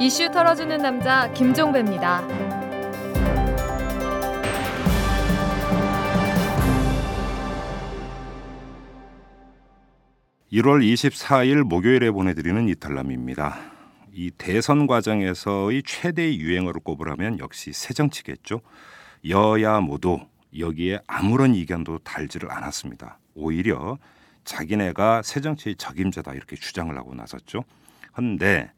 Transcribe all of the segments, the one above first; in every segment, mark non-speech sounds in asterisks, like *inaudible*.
이슈 털어주는 남자 김종배입니다. 1월 24일 목요일에 보내드리는 이탈남입니다. 이 대선 과정에서의 최대 유행어를 꼽으라면 역시 새정치겠죠. 여야 모두 여기에 아무런 이견도 달지를 않았습니다. 오히려 자기네가 새정치의 적임자다 이렇게 주장을 하고 나섰죠. 그런데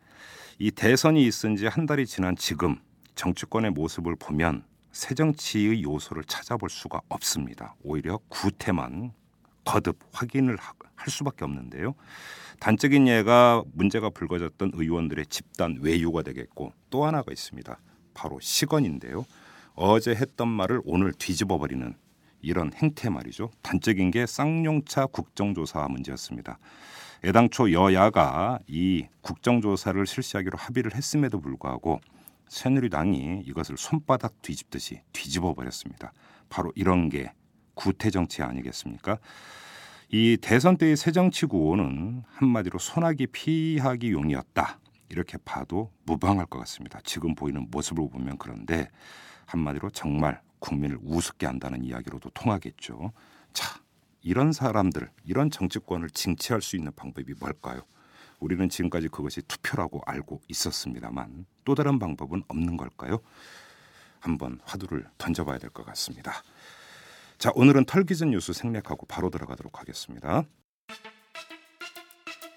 이 대선이 있은 지 한 달이 지난 지금 정치권의 모습을 보면 새 정치의 요소를 찾아볼 수가 없습니다. 오히려 구태만 거듭 확인을 할 수밖에 없는데요. 단적인 예가 문제가 불거졌던 의원들의 집단 외유가 되겠고 또 하나가 있습니다. 바로 시건인데요. 어제 했던 말을 오늘 뒤집어 버리는 이런 행태 말이죠. 단적인 게 쌍용차 국정조사 문제였습니다. 애당초 여야가 이 국정조사를 실시하기로 합의를 했음에도 불구하고 새누리당이 이것을 손바닥 뒤집듯이 뒤집어 버렸습니다. 바로 이런 게 구태 정치 아니겠습니까? 이 대선 때의 새정치 구호는 한마디로 소나기 피하기 용이었다. 이렇게 봐도 무방할 것 같습니다. 지금 보이는 모습을 보면 그런데 한마디로 정말 국민을 우습게 한다는 이야기로도 통하겠죠. 자, 이런 사람들, 이런 정치권을 징치할 수 있는 방법이 뭘까요? 우리는 지금까지 그것이 투표라고 알고 있었습니다만 또 다른 방법은 없는 걸까요? 한번 화두를 던져봐야 될 것 같습니다. 자, 오늘은 털기전 뉴스 생략하고 바로 들어가도록 하겠습니다.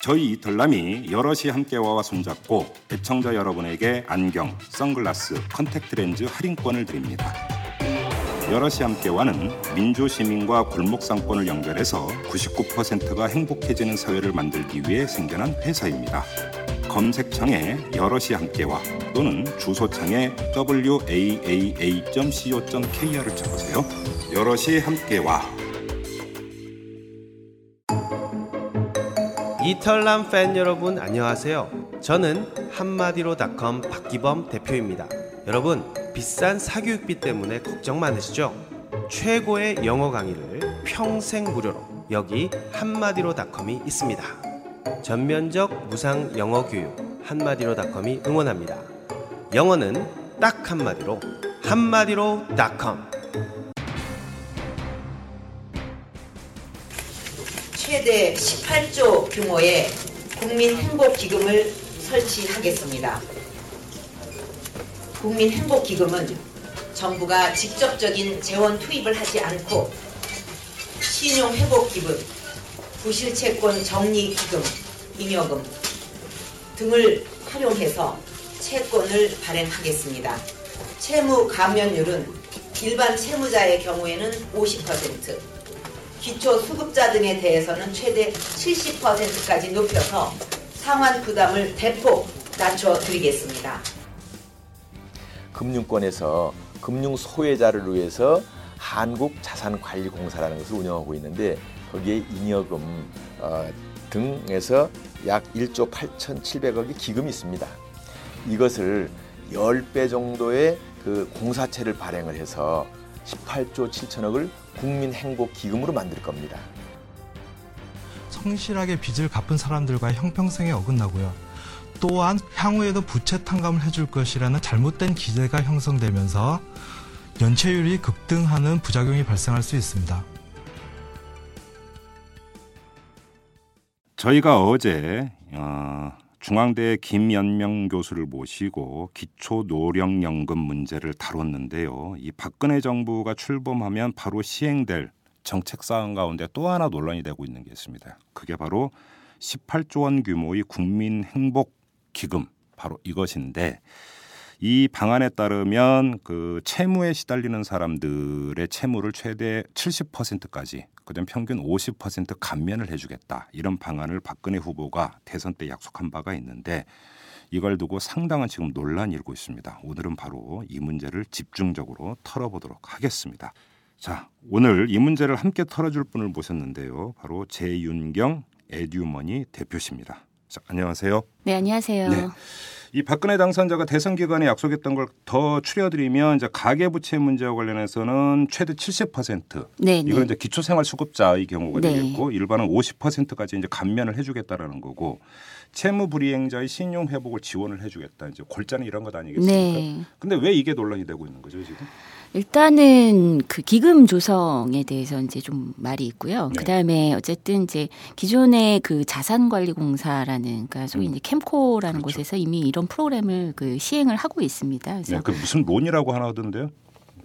저희 이털남이 여럿이 함께와 손잡고 애청자 여러분에게 안경, 선글라스, 컨택트 렌즈 할인권을 드립니다. 여럿이 함께와는 민주 시민과 골목 상권을 연결해서 99%가 행복해지는 사회를 만들기 위해 생겨난 회사입니다. 검색창에 여럿이 함께와 또는 주소창에 waaa.co.kr을 쳐보세요. 여럿이 함께와 이털남 팬 여러분 안녕하세요. 저는 한마디로닷컴 박기범 대표입니다. 여러분 비싼 사교육비 때문에 걱정 많으시죠? 최고의 영어 강의를 평생 무료로 여기 한마디로닷컴이 있습니다. 전면적 무상 영어 교육 한마디로닷컴이 응원합니다. 영어는 딱 한마디로 한마디로닷컴. 최대 18조 규모의 국민행복기금을 설치하겠습니다. 국민행복기금은 정부가 직접적인 재원 투입을 하지 않고 신용회복기금, 부실채권 정리기금, 잉여금 등을 활용해서 채권을 발행하겠습니다. 채무 감면율은 일반 채무자의 경우에는 50%, 기초 수급자 등에 대해서는 최대 70%까지 높여서 상환 부담을 대폭 낮춰 드리겠습니다. 금융권에서 금융 소외자를 위해서 한국자산관리공사라는 것을 운영하고 있는데 거기에 잉여금 어, 등에서 약 1조 8,700억의 기금이 있습니다. 이것을 10배 정도의 그 공사채를 발행을 해서 18조 7천억을 국민행복기금으로 만들 겁니다. 성실하게 빚을 갚은 사람들과 형평성에 어긋나고요. 또한 향후에도 부채 탕감을 해줄 것이라는 잘못된 기대가 형성되면서 연체율이 급등하는 부작용이 발생할 수 있습니다. 저희가 어제 어, 중앙대 김연명 교수를 모시고 기초 노령연금 문제를 다뤘는데요. 이 박근혜 정부가 출범하면 바로 시행될 정책 사안 가운데 또 하나 논란이 되고 있는 게 있습니다. 그게 바로 18조 원 규모의 국민 행복 기금 바로 이것인데 이 방안에 따르면 그 채무에 시달리는 사람들의 채무를 최대 70%까지 그다음 평균 50% 감면을 해주겠다 이런 방안을 박근혜 후보가 대선 때 약속한 바가 있는데 이걸 두고 상당한 지금 논란이 일고 있습니다. 오늘은 바로 이 문제를 집중적으로 털어보도록 하겠습니다. 자, 오늘 이 문제를 함께 털어줄 분을 모셨는데요. 바로 재윤경 에듀머니 대표십니다. 자, 안녕하세요. 네, 안녕하세요. 네. 이 박근혜 당선자가 대선 기간에 약속했던 걸 더 추려드리면 이제 가계부채 문제와 관련해서는 최대 70% 네, 이건 네. 이제 기초생활수급자의 경우가 네. 되겠고 일반은 50%까지 이제 감면을 해주겠다라는 거고 채무 불이행자의 신용 회복을 지원을 해주겠다 이제 골자는 이런 것 아니겠습니까? 네. 근데 왜 이게 논란이 되고 있는 거죠 지금? 일단은 그 기금 조성에 대해서 이제 좀 말이 있고요. 네. 그다음에 어쨌든 이제 기존의 그 자산관리공사라는 그러니까 소위 음. 이제 캠코라는 그렇죠. 곳에서 이미 이런 프로그램을 그 시행을 하고 있습니다. 그래서 네, 그 무슨 론이라고 하나 하던데요?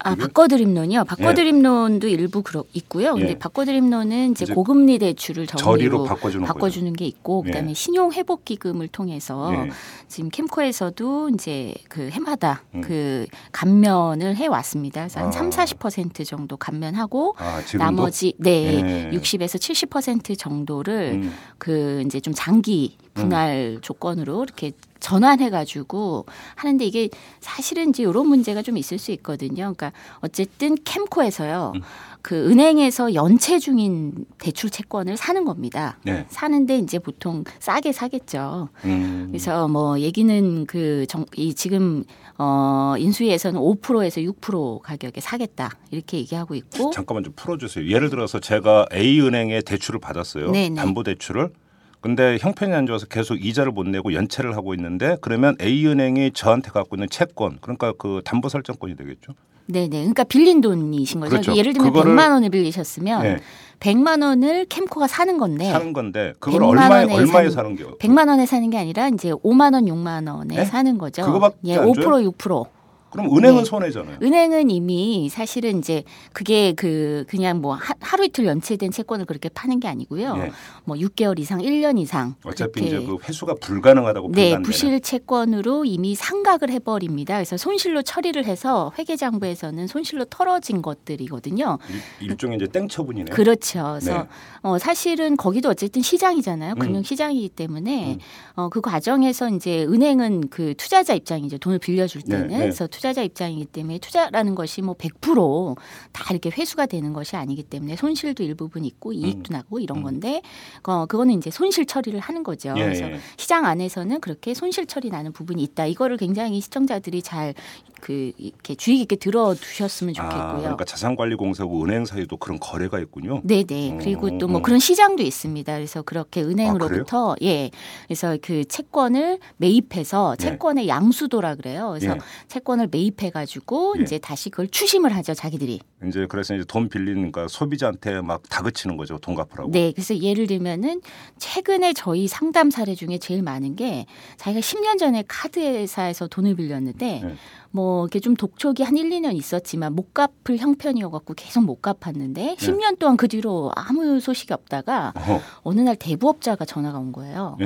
아? 바꿔드림론이요. 바꿔드림론도 일부 그렇 있고요. 근데 예. 바꿔드림론은 이제, 이제 고금리 대출을 정리로 바꿔주는 바꿔주는 게 있고 예. 그다음에 신용 회복 기금을 통해서 예. 지금 캠코에서도 이제 그 해마다 음. 그 감면을 해 왔습니다. 그래서 한 아. 3, 40% 정도 감면하고 아, 나머지 네, 예. 60에서 70% 정도를 음. 그 이제 좀 장기 분할 조건으로 이렇게 전환해 가지고 하는데 이게 사실은 이제 이런 문제가 좀 있을 수 있거든요. 그러니까 어쨌든 캠코에서요. 음. 그 은행에서 연체 중인 대출 채권을 사는 겁니다. 네. 사는데 이제 보통 싸게 사겠죠. 음. 그래서 뭐 얘기는 그 정, 이 지금 어 인수위에서는 5%에서 6% 가격에 사겠다 이렇게 얘기하고 있고 잠깐만 좀 풀어주세요. 예를 들어서 제가 A 은행에 대출을 받았어요. 네네. 담보 대출을. 근데 형편이 안 좋아서 계속 이자를 못 내고 연체를 하고 있는데 그러면 A 은행이 저한테 갖고 있는 채권 그러니까 그 담보 설정권이 되겠죠. 네네. 그러니까 빌린 돈이신 거죠. 그렇죠. 예를 들면 그거를- 100만 원을 빌리셨으면 네. 100만 원을 캠코가 사는 건데 사는 건데 그걸 100만 얼마에 얼마에 산- 사는 게 100만 원에 사는 게 아니라 이제 5만 원, 6만 원에 네? 사는 거죠. 그거밖에 예, 안5% 줘요? 6%. 그럼 은행은 네. 손해잖아요. 은행은 이미 사실은 이제 그게 그 그냥 뭐 하, 하루 이틀 연체된 채권을 그렇게 파는 게 아니고요. 예. 뭐 6개월 이상, 1년 이상 어차피 이제 그 회수가 불가능하다고 네, 판단되는. 부실 채권으로 이미 상각을 해버립니다. 그래서 손실로 처리를 해서 회계장부에서는 손실로 털어진 것들이거든요. 일, 종의 이제 땡처분이네. 그렇죠. 그래서 네. 어, 사실은 거기도 어쨌든 시장이잖아요. 음. 금융시장이기 때문에 음. 어, 그 과정에서 이제 은행은 그 투자자 입장이죠. 돈을 빌려줄 네, 때는. 네. 그래서 투자자 입장이기 때문에 투자라는 것이 뭐 100%다 이렇게 회수가 되는 것이 아니기 때문에 손실도 일부분 있고 이익도 나고 이런 음. 건데 어, 그거는 이제 손실 처리를 하는 거죠. 예, 그래서 예. 시장 안에서는 그렇게 손실 처리 나는 부분이 있다. 이거를 굉장히 시청자들이 잘 그 이렇게 주의 깊게 들어두셨으면 좋겠고요. 아, 그러니까 자산관리공사하고 은행 사이도 그런 거래가 있군요. 네네. 어, 그리고 또 어. 뭐 그런 시장도 있습니다. 그래서 그렇게 은행으로부터 예, 그래서 그 채권을 매입해서 네. 채권의 양수도라 그래요. 그래서 예. 채권을 매입해 가지고 예. 이제 다시 그걸 추심을 하죠, 자기들이. 이제 그래서 이제 돈 빌리니까 소비자한테 막 다그치는 거죠. 돈 갚으라고. 네, 그래서 예를 들면은 최근에 저희 상담 사례 중에 제일 많은 게 자기가 10년 전에 카드 회사에서 돈을 빌렸는데 네. 뭐 이렇게 좀 독촉이 한 1, 2년 있었지만 못 갚을 형편이어 갖고 계속 못 갚았는데 10년 동안 그 뒤로 아무 소식이 없다가 어허. 어느 날 대부업자가 전화가 온 거예요.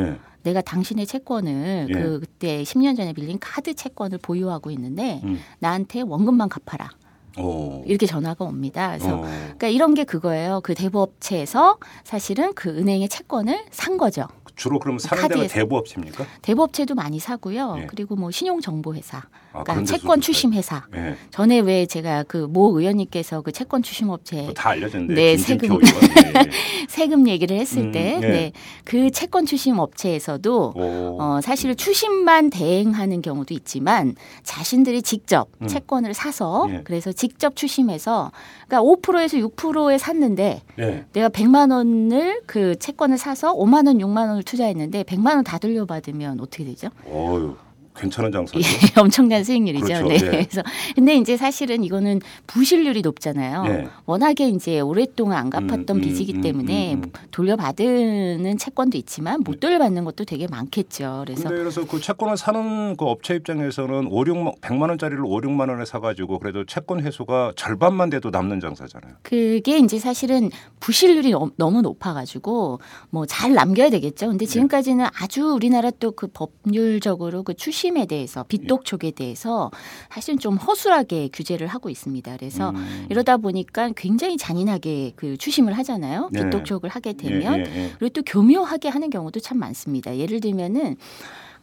예. 내가 당신의 채권을 예. 그 그때 10년 전에 빌린 카드 채권을 보유하고 있는데 음. 나한테 원금만 갚아라. 오. 이렇게 전화가 옵니다. 그래서 어. 그러니까 이런 게 그거예요. 그 대부업체에서 사실은 그 은행의 채권을 산 거죠. 주로 그럼 사는 데가. 대부업체입니까? 대부업체도 많이 사고요. 예. 그리고 뭐 신용정보회사, 아, 그러니까 채권 사요? 추심 회사. 예. 전에 왜 제가 그 모 의원님께서 그 채권 추심 업체 그거 다 알려졌는데. 네, 세금. 예. *laughs* 세금 얘기를 했을 음, 때, 예. 네, 그 채권 추심 업체에서도 오. 어, 사실 추심만 대행하는 경우도 있지만 자신들이 직접 음. 채권을 사서 예. 그래서 직접 추심해서 그러니까 5%에서 6%에 샀는데 예. 내가 100만 원을 그 채권을 사서 5만 원, 6만 원을 투자했는데 100만 원 다 돌려받으면 어떻게 되죠? 어유. 괜찮은 장사죠. 예, *laughs* 엄청난 수익률이죠. 그렇죠. 네. 예. 그래서 근데 이제 사실은 이거는 부실률이 높잖아요. 예. 워낙에 이제 오랫동안 안 갚았던 음, 음, 빚이기 음, 때문에 음, 음. 돌려받는 채권도 있지만 못 돌려받는 것도 되게 많겠죠. 그래서 그래서 그 채권을 사는 그 업체 입장에서는 5, 6만 100만 원짜리를 5, 6만 원에 사 가지고 그래도 채권 회수가 절반만 돼도 남는 장사잖아요. 그게 이제 사실은 부실률이 너무- 너무 높아 가지고 뭐 잘 남겨야 되겠죠. 네. 근데 지금까지는 아주 우리나라 또 그 법률적으로 그 추심에 대해서 빚독촉에 대해서 사실 좀 허술하게 규제를 하고 있습니다. 그래서 음. 이러다 보니까 굉장히 잔인하게 그 추심을 하잖아요. 네. 빚독촉을 하게 되면 예, 예, 예. 그리고 또 교묘하게 하는 경우도 참 많습니다. 예를 들면은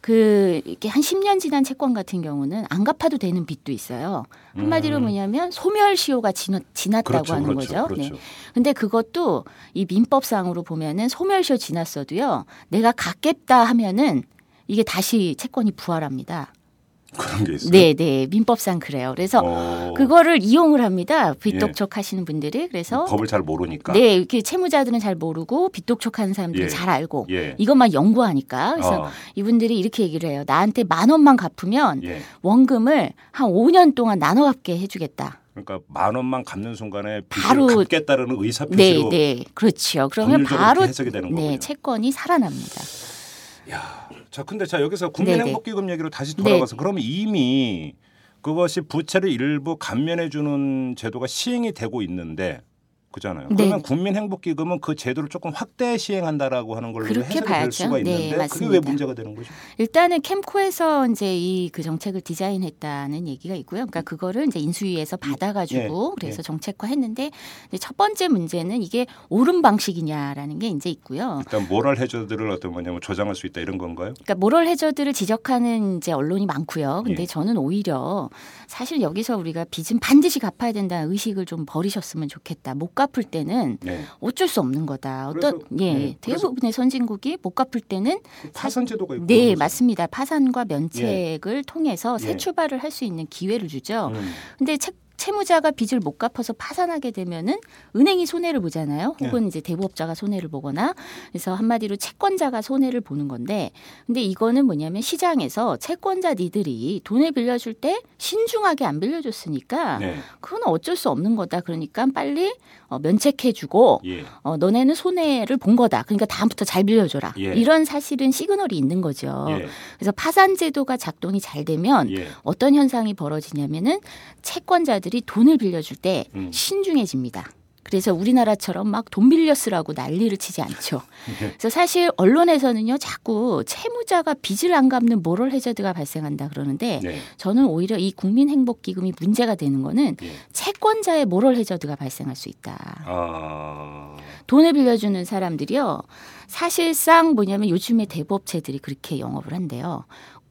그 이렇게 한 10년 지난 채권 같은 경우는 안 갚아도 되는 빚도 있어요. 한마디로 음. 뭐냐면 소멸시효가 지났, 지났다고 그렇죠, 하는 그렇죠, 거죠. 그렇죠. 네. 근데 그것도 이 민법상으로 보면은 소멸시효 지났어도요. 내가 갚겠다 하면은 이게 다시 채권이 부활합니다. 그런 게 있어요. 네, 네. 민법상 그래요. 그래서 어, 그거를 이용을 합니다. 예. 빚독촉 하시는 분들이. 그래서 법을 잘 모르니까. 네, 이렇게 채무자들은 잘 모르고 빚독촉 하는 사람들은 예. 잘 알고 예. 이것만 연구하니까 그래서 어, 이분들이 이렇게 얘기를 해요. 나한테 만 원만 갚으면 예. 원금을 한 5년 동안 나눠 갚게 해 주겠다. 그러니까 만 원만 갚는 순간에 바로- 갚겠다라는 의사 네, 표시로 네, 그렇죠. 그러면 바로 해석이 되는 네 거군요. 채권이 살아납니다. 자, 근데 자 여기서. 국민행복기금 얘기로 다시 돌아가서 그러면 이미 그것이 부채를 일부 감면해 주는 제도가 시행이 되고 있는데 그잖아요. 그러면 네. 국민행복기금은 그 제도를 조금 확대 시행한다라고 하는 걸로 그렇게 해석이 될 봐야죠. 수가 네, 있는데 그게 맞습니다. 왜 문제가 되는 거죠? 일단은 캠코에서 이제 이 그 정책을 디자인했다는 얘기가 있고요. 그러니까 그거를 이제 인수위에서 받아가지고 예, 그래서 예. 정책화했는데 첫 번째 문제는 이게 옳은 방식이냐라는 게 이제 있고요. 일단 모랄 해저들을 어떤 뭐냐면 조장할 수 있다 이런 건가요? 그러니까 모럴 해저들을 지적하는 이제 언론이 많고요. 근데 예. 저는 오히려 사실 여기서 우리가 빚은 반드시 갚아야 된다는 의식을 좀 버리셨으면 좋겠다. 못 갚을 때는 네. 어쩔 수 없는 거다. 어떤 그래서- 예 네, 대부분의 선진국이 못 갚을 때는 그 파산 제도가 있고 네. 맞습니다. 파산과 면책을 통해서 새 예. 출발을 할 수 있는 기회를 주죠. 음. 근데 채, 채무자가 빚을 못 갚아서 파산하게 되면은 은행이 손해를 보잖아요. 네. 혹은 이제 대부업자가 손해를 보거나 그래서 한마디로 채권자가 손해를 보는 건데 근데 이거는 뭐냐면 시장에서 채권자 니들이 돈을 빌려줄 때 신중하게 안 빌려줬으니까 네. 그건 어쩔 수 없는 거다. 그러니까 빨리 어, 면책해주고 예. 어, 너네는 손해를 본 거다. 그러니까 다음부터 잘 빌려줘라. 예. 이런 사실은 시그널이 있는 거죠. 예. 그래서 파산 제도가 작동이 잘 되면 예. 어떤 현상이 벌어지냐면은 채권자들 이 돈을 빌려줄 때 음. 신중해집니다. 그래서 우리나라처럼 막 돈 빌려 쓰라고 난리를 치지 않죠. 예. 그래서 사실 언론에서는요, 자꾸 채무자가 빚을 안 갚는 모럴 해저드가 발생한다 그러는데 네. 저는 오히려 이 국민행복기금이 문제가 되는 거는 예. 채권자의 모럴 해저드가 발생할 수 있다. 아. 돈을 빌려주는 사람들이요. 사실상 뭐냐면 요즘에 대부업체들이 그렇게 영업을 한대요.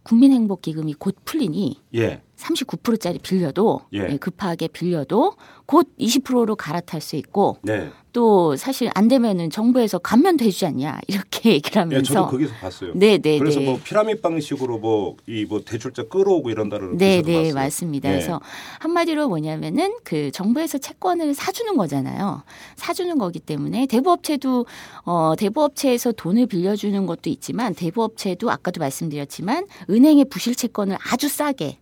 국민행복기금이 곧 풀리니 예. 39%짜리 빌려도 예. 예, 급하게 빌려도 곧 20%로 갈아탈 수 있고 네. 또 사실 안 되면은 정부에서 감면도 해주지 않냐 이렇게 *laughs* 얘기를 예, 하면서 저도 거기서 봤어요. 네, 네, 그래서 네. 뭐 피라밋 방식으로 뭐 이 뭐 대출자 끌어오고 이런다는 네, 네, 봤어요. 맞습니다. 네. 그래서 한마디로 뭐냐면은 그 정부에서 채권을 사주는 거잖아요. 사주는 거기 때문에 대부업체도 어 대부업체에서 돈을 빌려주는 것도 있지만 대부업체도 아까도 말씀드렸지만 은행의 부실 채권을 아주 싸게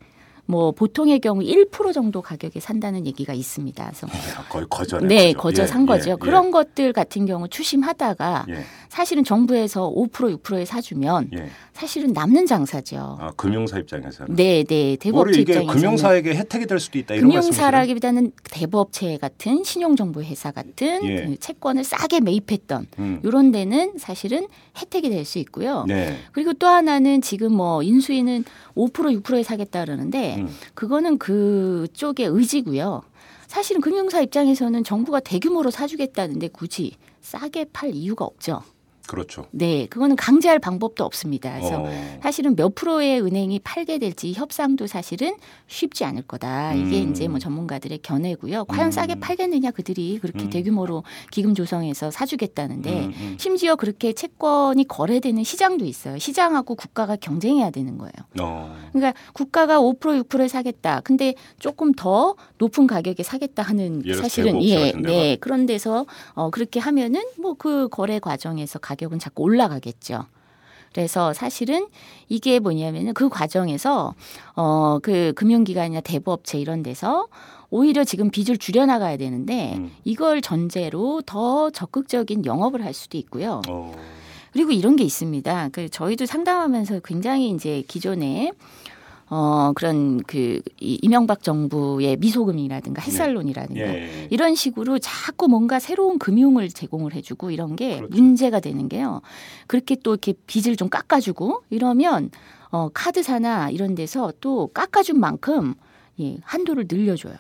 뭐 보통의 경우 1% 정도 가격에 산다는 얘기가 있습니다. 그래서 야, 거의 거저네. 네, 거저. 거저 예, 산 거죠. 예, 그런 것들 같은 경우 추심하다가 예, 사실은 정부에서 5% 6%에 사주면 예. 사실은 남는 장사죠. 아, 금융사 입장에서는. 네, 네. 이게 입장에서는 금융사에게 혜택이 될 수도 있다 이런? 금융사라기보다는 대부업체 같은 신용정보 회사 같은 예. 그 채권을 싸게 매입했던 음. 이런 데는 사실은 혜택이 될 수 있고요. 네. 그리고 또 하나는 지금 뭐 인수위는 5% 6%에 사겠다 그러는데 음. 그거는 그쪽의 의지고요. 사실은 금융사 입장에서는 정부가 대규모로 사주겠다는데 굳이 싸게 팔 이유가 없죠. 그렇죠. 네, 그거는 강제할 방법도 없습니다. 그래서 어. 사실은 몇 프로의 은행이 팔게 될지 협상도 사실은 쉽지 않을 거다. 이게 음. 이제 뭐 전문가들의 견해고요. 과연 음. 싸게 팔겠느냐 그들이 그렇게 음. 대규모로 기금 조성해서 사주겠다는데 음, 음. 심지어 그렇게 채권이 거래되는 시장도 있어요. 시장하고 국가가 경쟁해야 되는 거예요. 어. 그러니까 국가가 5% 6%에 사겠다. 근데 조금 더 높은 가격에 사겠다 하는 사실은 예. 네. 그런 데서 어 그렇게 하면은 뭐 그 거래 과정에서 가 격은 자꾸 올라가겠죠. 그래서 사실은 이게 뭐냐면은 그 과정에서 어 그 금융기관이나 대부업체 이런 데서 오히려 지금 빚을 줄여나가야 되는데 음. 이걸 전제로 더 적극적인 영업을 할 수도 있고요. 어. 그리고 이런 게 있습니다. 그 저희도 상담하면서 굉장히 이제 기존에 어 그런 그 이- 이명박 정부의 미소금이라든가 햇살론이라든가 예. 이런 식으로 자꾸 뭔가 새로운 금융을 제공을 해주고 이런 게 그렇죠. 문제가 되는 게요. 그렇게 또 이렇게 빚을 좀 깎아주고 이러면 어 카드사나 이런 데서 또 깎아준 만큼 예, 한도를 늘려줘요.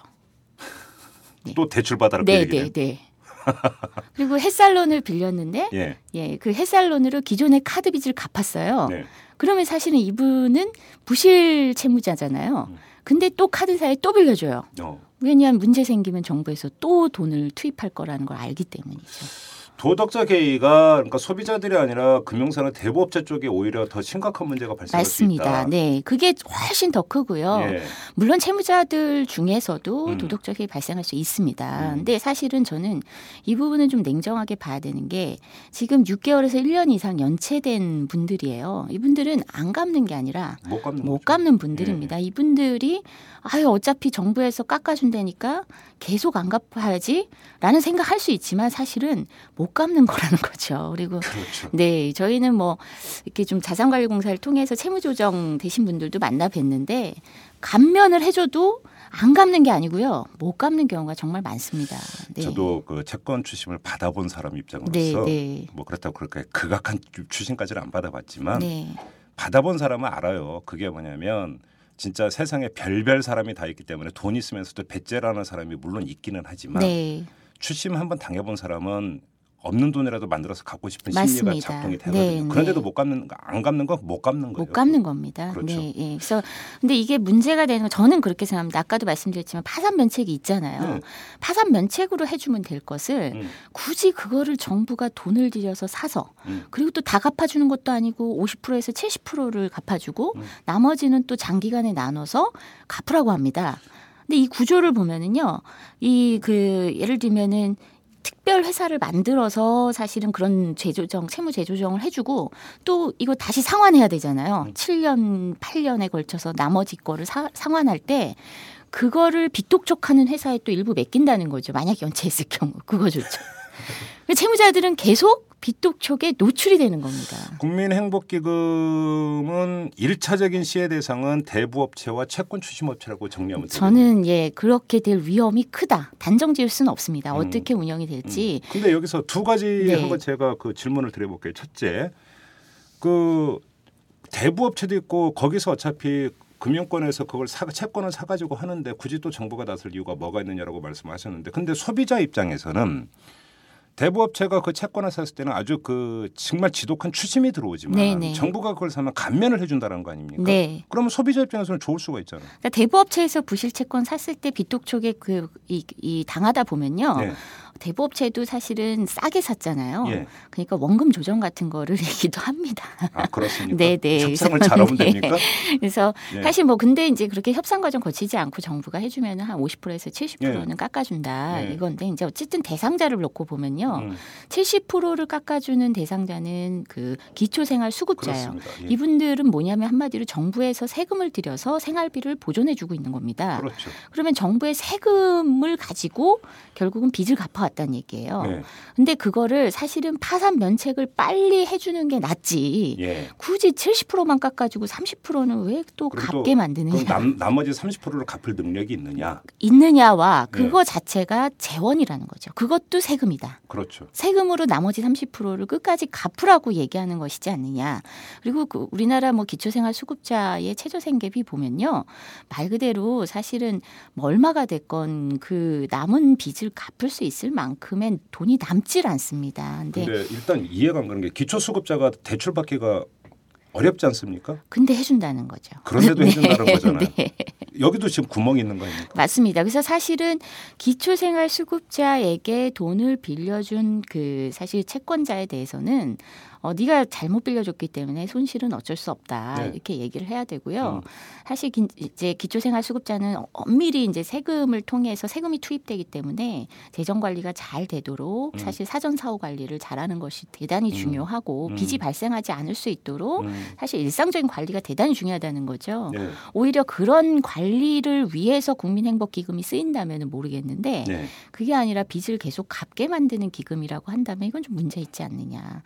또 대출 받아라 그 네, 얘기네요. 네, 네. *laughs* 그리고 햇살론을 빌렸는데 예. 예, 그 햇살론으로 기존의 카드 빚을 갚았어요. 네. 그러면 사실은 이분은 부실 채무자잖아요. 음. 근데 또 카드사에 또 빌려줘요. 어. 왜냐하면 문제 생기면 정부에서 또 돈을 투입할 거라는 걸 알기 때문이죠. 도덕적 해이가 그러니까 소비자들이 아니라 금융사나 대부업체 쪽에 오히려 더 심각한 문제가 발생할 수 맞습니다. 있다. 네, 그게 훨씬 더 크고요. 예. 물론 채무자들 중에서도 음. 도덕적 해이 발생할 수 있습니다. 음. 근데 사실은 저는 이 부분은 좀 냉정하게 봐야 되는 게 지금 6개월에서 1년 이상 연체된 분들이에요. 이분들은 안 갚는 게 아니라 못 갚는 못. 갚는 분들입니다. 이분들이 아유 어차피 정부에서 깎아준다니까 계속 안 갚아야지라는 생각할 수 있지만 사실은 못 갚는 거라는 거죠. 그리고 그렇죠. 네 저희는 뭐 이렇게 좀 자산관리공사를 통해서 채무조정 되신 분들도 만나 뵀는데 감면을 해줘도 안 갚는 게 아니고요 못 갚는 경우가 정말 많습니다. 네. 저도 그 채권 추심을 받아본 사람 입장으로서 네, 네. 뭐 그렇다고 그렇게 극악한 추심까지는 안 받아봤지만 네. 받아본 사람은 알아요. 그게 뭐냐면 진짜 세상에 별별 사람이 다 있기 때문에 돈 있으면서도 배째라는 사람이 물론 있기는 하지만 네. 추심 한번 당해본 사람은 없는 돈이라도 만들어서 갚고 싶은 맞습니다. 심리가 작동이 되거든요. 네, 그런데도 네. 못 갚는 안 갚는 건 못 갚는 거예요. 못 갚는 겁니다. 그렇죠. 네, 예. 그래서 근데 이게 문제가 되는 건 저는 그렇게 생각합니다. 아까도 말씀드렸지만 파산 면책이 있잖아요. 네. 파산 면책으로 해주면 될 것을 음. 굳이 그거를 정부가 돈을 들여서 사서 음. 그리고 또 다 갚아주는 것도 아니고 50%에서 70%를 갚아주고 음. 나머지는 또 장기간에 나눠서 갚으라고 합니다. 근데 이 구조를 보면은요, 이 그 예를 들면은 특별 회사를 만들어서 사실은 그런 재조정, 채무 재조정을 해주고 또 이거 다시 상환해야 되잖아요. 음. 7년, 8년에 걸쳐서 나머지 거를 사- 상환할 때 그거를 빚독촉하는 회사에 또 일부 맡긴다는 거죠. 만약 연체했을 경우 그거조차. *laughs* 채무자들은 계속 빚독촉에 노출이 되는 겁니다. 국민행복기금은 일차적인 시혜 대상은 대부업체와 채권 추심업체라고 정리하면 되죠. 저는 예 그렇게 될 위험이 크다. 단정 지을 수는 없습니다. 음. 어떻게 운영이 될지. 근데 여기서 두 가지 네. 한번 제가 그 질문을 드려볼게요. 첫째, 그 대부업체도 있고 거기서 어차피 금융권에서 그걸 사, 채권을 사가지고 하는데 굳이 또 정부가 나설 이유가 뭐가 있느냐라고 말씀하셨는데 근데 소비자 입장에서는 대부업체가 그 채권을 샀을 때는 아주 그 정말 지독한 추심이 들어오지만 네네. 정부가 그걸 사면 감면을 해준다는 거 아닙니까? 네. 그러면 소비자 입장에서는 좋을 수가 있잖아요. 그러니까 대부업체에서 부실 채권 샀을 때 빚독촉에 그이이 당하다 보면요. 네. 대부업체도 사실은 싸게 샀잖아요. 예. 그러니까 원금 조정 같은 거를 *laughs* 얘기도 합니다. 아 그렇습니까? 네 네. 협상을 잘하면 네. 됩니까? 그래서 네. 사실 뭐 근데 이제 그렇게 협상 과정 거치지 않고 정부가 해주면 한 50%에서 70%는 깎아준다 네. 이건데 이제 어쨌든 대상자를 놓고 보면요, 음, 70%를 깎아주는 대상자는 그 기초생활 수급자예요. 예. 이분들은 뭐냐면 한마디로 정부에서 세금을 들여서 생활비를 보존해주고 있는 겁니다. 그렇죠. 그러면 정부의 세금을 가지고 결국은 빚을 갚아 왔다는 얘기예요. 네. 근데 그거를 사실은 파산 면책을 빨리 해주는 게 낫지. 예. 굳이 70%만 깎아주고 30%는 왜 또 갚게 만드느냐. 그럼 남, 나머지 30%를 갚을 능력이 있느냐? 있느냐와 네. 그거 자체가 재원이라는 거죠. 그것도 세금이다. 그렇죠. 세금으로 나머지 30%를 끝까지 갚으라고 얘기하는 것이지 않느냐. 그리고 그 우리나라 뭐 기초생활 수급자의 최저생계비 보면요. 말 그대로 사실은 뭐 얼마가 됐건 그 남은 빚을 갚을 수 있을 만큼의 돈이 남질 않습니다. 근데 근데 일단 이해가 안 가는 게 기초수급자가 대출 받기가 어렵지 않습니까? 근데 해준다는 거죠. 그런데도 *laughs* 해준다는 거잖아요. 네. 여기도 지금 구멍이 있는 거 아닙니까? 맞습니다. 그래서 사실은 기초생활 수급자에게 돈을 빌려준 그 사실 채권자에 대해서는 어 네가 잘못 빌려줬기 때문에 손실은 어쩔 수 없다 네. 이렇게 얘기를 해야 되고요. 음. 사실 긴- 이제 기초생활 수급자는 엄밀히 이제 세금을 통해서 세금이 투입되기 때문에 재정 관리가 잘 되도록 음. 사실 사전 사후 관리를 잘하는 것이 대단히 음. 중요하고 음. 빚이 발생하지 않을 수 있도록 음. 사실 일상적인 관리가 대단히 중요하다는 거죠. 네. 오히려 그런 관리를 위해서 국민행복기금이 쓰인다면 모르겠는데 네. 그게 아니라 빚을 계속 갚게 만드는 기금이라고 한다면 이건 좀 문제 있지 않느냐.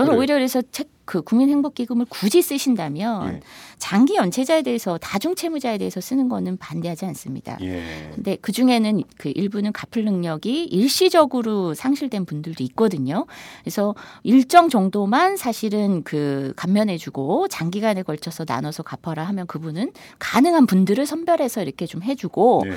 저는 그래요. 오히려 그래서 책, 그 국민행복기금을 굳이 쓰신다면 예. 장기 연체자에 대해서 다중채무자에 대해서 쓰는 거는 반대하지 않습니다. 예. 근데 그 중에는 그 일부는 갚을 능력이 일시적으로 상실된 분들도 있거든요. 그래서 일정 정도만 사실은 그 감면해주고 장기간에 걸쳐서 나눠서 갚아라 하면 그분은 가능한 분들을 선별해서 이렇게 좀 해주고 네.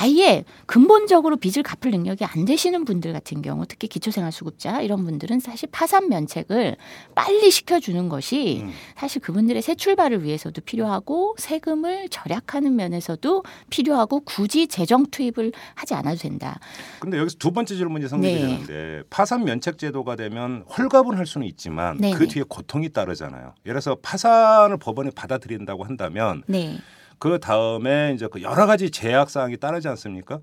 아예 근본적으로 빚을 갚을 능력이 안 되시는 분들 같은 경우 특히 기초생활수급자 이런 분들은 사실 파산 면책을 빨리 시켜 주는 것이 음. 사실 그분들의 새 출발을 위해서도 필요하고 세금을 절약하는 면에서도 필요하고 굳이 재정 투입을 하지 않아도 된다. 근데 여기서 두 번째 질문이 성립이 네. 되는데 파산 면책 제도가 되면 홀갑은 할 수는 있지만 네, 그 네. 뒤에 고통이 따르잖아요. 예를 들어서 파산을 법원이 받아들인다고 한다면 네. 그 다음에 이제 그 여러 가지 제약 사항이 따르지 않습니까?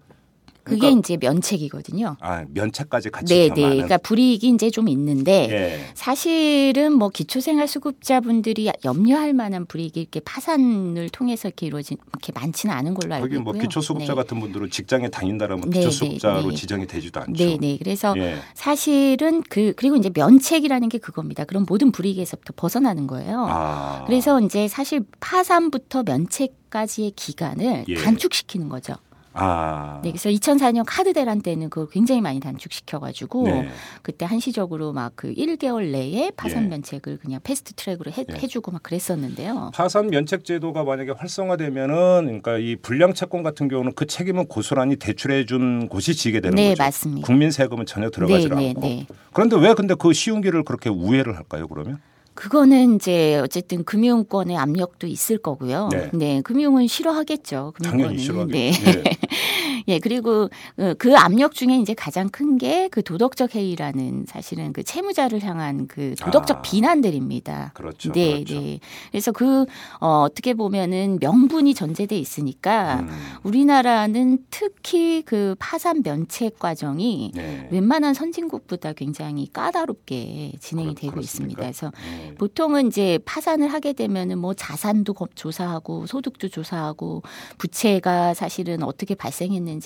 그게 그러니까 이제 면책이거든요. 아, 면책까지 같이 네, 네. 그러니까 불이익이 이제 좀 있는데 예. 사실은 뭐 기초생활수급자분들이 염려할 만한 불이익이 이렇게 파산을 통해서 이렇게 이루어진 이렇게 많지는 않은 걸로 알고 거기 있고요. 뭐 기초수급자 네. 같은 분들은 직장에 다닌다라면 네, 기초수급자로 네, 네. 지정이 되지도 않죠. 네, 네. 그래서 예. 사실은 그 그리고 이제 면책이라는 게 그겁니다. 그럼 모든 불이익에서부터 벗어나는 거예요. 아. 그래서 이제 사실 파산부터 면책 까지의 기간을 예. 단축시키는 거죠. 아. 네, 그래서 2004년 카드 대란 때는 그걸 굉장히 많이 단축시켜가지고 네. 그때 한시적으로 막 그 1개월 내에 파산 예. 면책을 그냥 fast track으로 해, 예. 해주고 막 그랬었는데요. 파산 면책 제도가 만약에 활성화되면은 그러니까 이 불량 채권 같은 경우는 그 책임은 고스란히 대출해 준 곳이 지게 되는 네, 거죠. 맞습니다. 국민 세금은 전혀 들어가지 네, 네, 않고. 네. 그런데 왜 근데 그 쉬운 길을 그렇게 우회를 할까요? 그러면? 그거는 이제 어쨌든 금융권의 압력도 있을 거고요. 네. 네, 금융은 싫어하겠죠. 금융권은. 당연히 싫어하겠죠. 네. 예. *laughs* 예, 그리고 어, 그 압력 중에 이제 가장 큰 게 그 도덕적 해이라는 사실은 그 채무자를 향한 그 도덕적 아. 비난들입니다. 그렇죠. 네, 그렇죠. 네. 그래서 그 어, 어떻게 보면은 명분이 전제돼 있으니까 음. 우리나라는 특히 그 파산 면책 과정이 네. 웬만한 선진국보다 굉장히 까다롭게 진행이 그렇- 되고 그렇습니까? 있습니다. 그래서 네. 보통은 이제 파산을 하게 되면은 뭐 자산도 검- 조사하고 소득도 조사하고 부채가 사실은 어떻게 발생했는지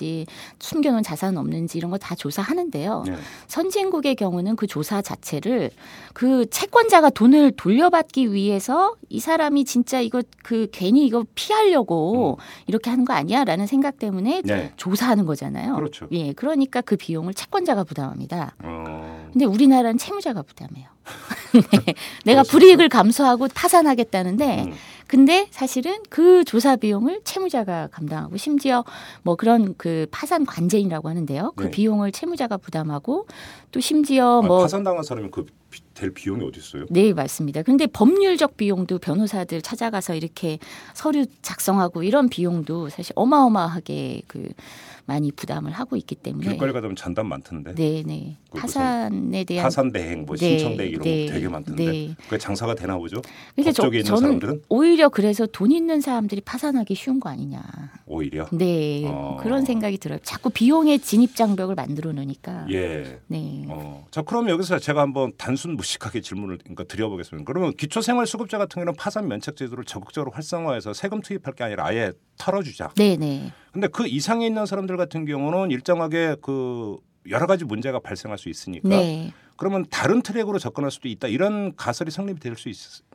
숨겨놓은 자산 없는지 이런 거 다 조사하는데요. 네. 선진국의 경우는 그 조사 자체를 그 채권자가 돈을 돌려받기 위해서 이 사람이 진짜 이거 그 괜히 이거 피하려고 이렇게 하는 거 아니야라는 생각 때문에 음. 네. 조사하는 거잖아요. 그렇죠. 예, 그러니까 그 비용을 채권자가 부담합니다. 어. 근데 우리나라는 채무자가 부담해요. *laughs* 네. 내가 불이익을 감수하고 파산하겠다는데, 음. 근데 사실은 그 조사 비용을 채무자가 감당하고 심지어 뭐 그런 그 파산 관제인이라고 하는데요. 그 네. 비용을 채무자가 부담하고 또 심지어 아, 뭐 파산당한 사람이 그 될 비용이 어디 있어요? 네, 맞습니다. 근데 법률적 비용도 변호사들 찾아가서 이렇게 서류 작성하고 이런 비용도 사실 어마어마하게 그 많이 부담을 하고 있기 때문에 길거리 가면 잔담 많던데. 네, 네. 파산에 대한 파산 대행, 뭐 네, 신청 대행 이런 네, 거 되게 많던데. 네. 그게 장사가 되나 보죠? 그러니까 법조계 있는 저는 사람들은 오히려 그래서 돈 있는 사람들이 파산하기 쉬운 거 아니냐. 오히려. 네, 어. 그런 생각이 들어요. 자꾸 비용의 진입 장벽을 만들어 놓으니까. 예. 네. 어. 자, 그럼 여기서 제가 한번 단순 무식하게 질문을 그러니까 드려보겠습니다. 그러면 기초생활수급자 같은 경우는 파산 면책 제도를 적극적으로 활성화해서 세금 투입할 게 아니라 아예 털어주자. 네, 네. 근데 그 이상에 있는 사람들 같은 경우는 일정하게 그 여러 가지 문제가 발생할 수 있으니까 네. 그러면 다른 트랙으로 접근할 수도 있다. 이런 가설이 성립이 될 수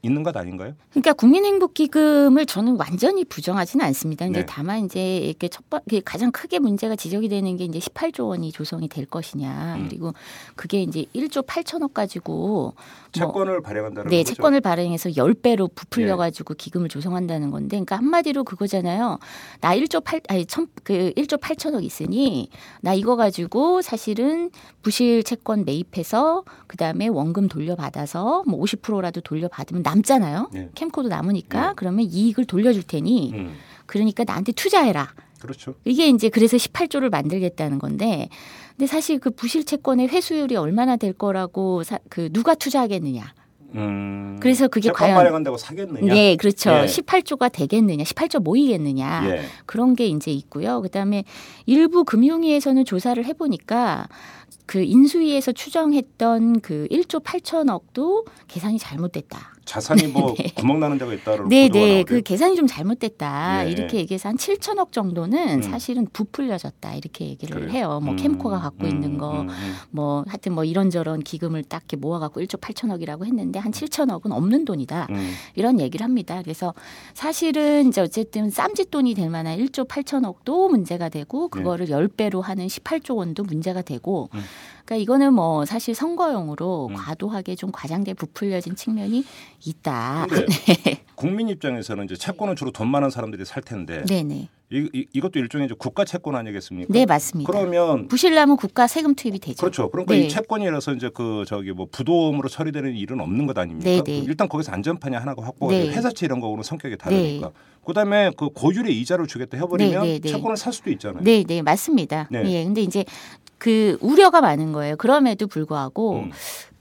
있는 것 아닌가요? 그러니까 국민행복기금을 저는 완전히 부정하지는 않습니다. 근데 네. 다만 이제 이렇게 첫 번, 가장 크게 문제가 지적이 되는 게 이제 18조 원이 조성이 될 것이냐. 음. 그리고 그게 이제 1조 8천억 가지고 채권을 발행한다는 네, 거죠. 채권을 발행해서 10배로 부풀려 가지고 기금을 조성한다는 건데 그러니까 한마디로 그거잖아요. 나 1조 8 아니 천, 그 1조 8천억 있으니 나 이거 가지고 사실은 부실 채권 매입해서 그다음에 원금 돌려받아서 뭐 50%라도 돌려받으면 남잖아요. 네. 캠코도 남으니까 네. 그러면 이익을 돌려줄 테니 음, 그러니까 나한테 투자해라. 그렇죠. 이게 이제 그래서 18조를 만들겠다는 건데 근데 사실 그 부실 채권의 회수율이 얼마나 될 거라고 사, 그 누가 투자하겠느냐. 음, 그래서 그게 과연- 발행한다고 사겠느냐? 네, 그렇죠. 예. 18조가 되겠느냐, 18조 모이겠느냐. 예. 그런 게 이제 있고요. 그다음에 일부 금융위에서는 조사를 해보니까 그 인수위에서 추정했던 그 1조 8천억도 계산이 잘못됐다. 자산이 뭐 *laughs* 구멍 나는 데가 있다는 네, 네. 그 계산이 좀 잘못됐다. 예. 이렇게 얘기해서 한 7천억 정도는 음. 사실은 부풀려졌다. 이렇게 얘기를 그래요? 해요. 뭐 음, 캠코가 갖고 음, 있는 거, 음, 음. 뭐 하여튼 뭐 이런저런 기금을 딱 이렇게 모아 갖고 1조 8천억이라고 했는데 한 7천억은 없는 돈이다. 음. 이런 얘기를 합니다. 그래서 사실은 이제 어쨌든 쌈짓돈이 될 만한 1조 8천억도 문제가 되고 네. 그거를 10배로 하는 18조 원도 문제가 되고 음. 그러니까 이거는 뭐 사실 선거용으로 음. 과도하게 좀 과장돼 부풀려진 측면이 있다. 근데 *laughs* 국민 입장에서는 이제 채권은 주로 돈 많은 사람들이 살 텐데 네, 네. 이, 이, 이것도 일종의 이제 국가 채권 아니겠습니까? 네, 맞습니다. 그러면 부실나면 국가 세금 투입이 되죠. 그렇죠. 그러니까 네. 이 채권이라서 이제 그 저기 뭐 부도움으로 처리되는 일은 없는 것 아닙니까? 네, 네. 일단 거기서 안전판이 하나가 확보가 네. 되고 회사채 이런 거는 성격이 다르니까. 그다음에 그 고율의 이자를 주겠다 해버리면 네, 네, 네. 채권을 살 수도 있잖아요. 네, 네, 맞습니다. 네. 예. 근데 이제 그 우려가 많은 거예요. 그럼에도 불구하고 음.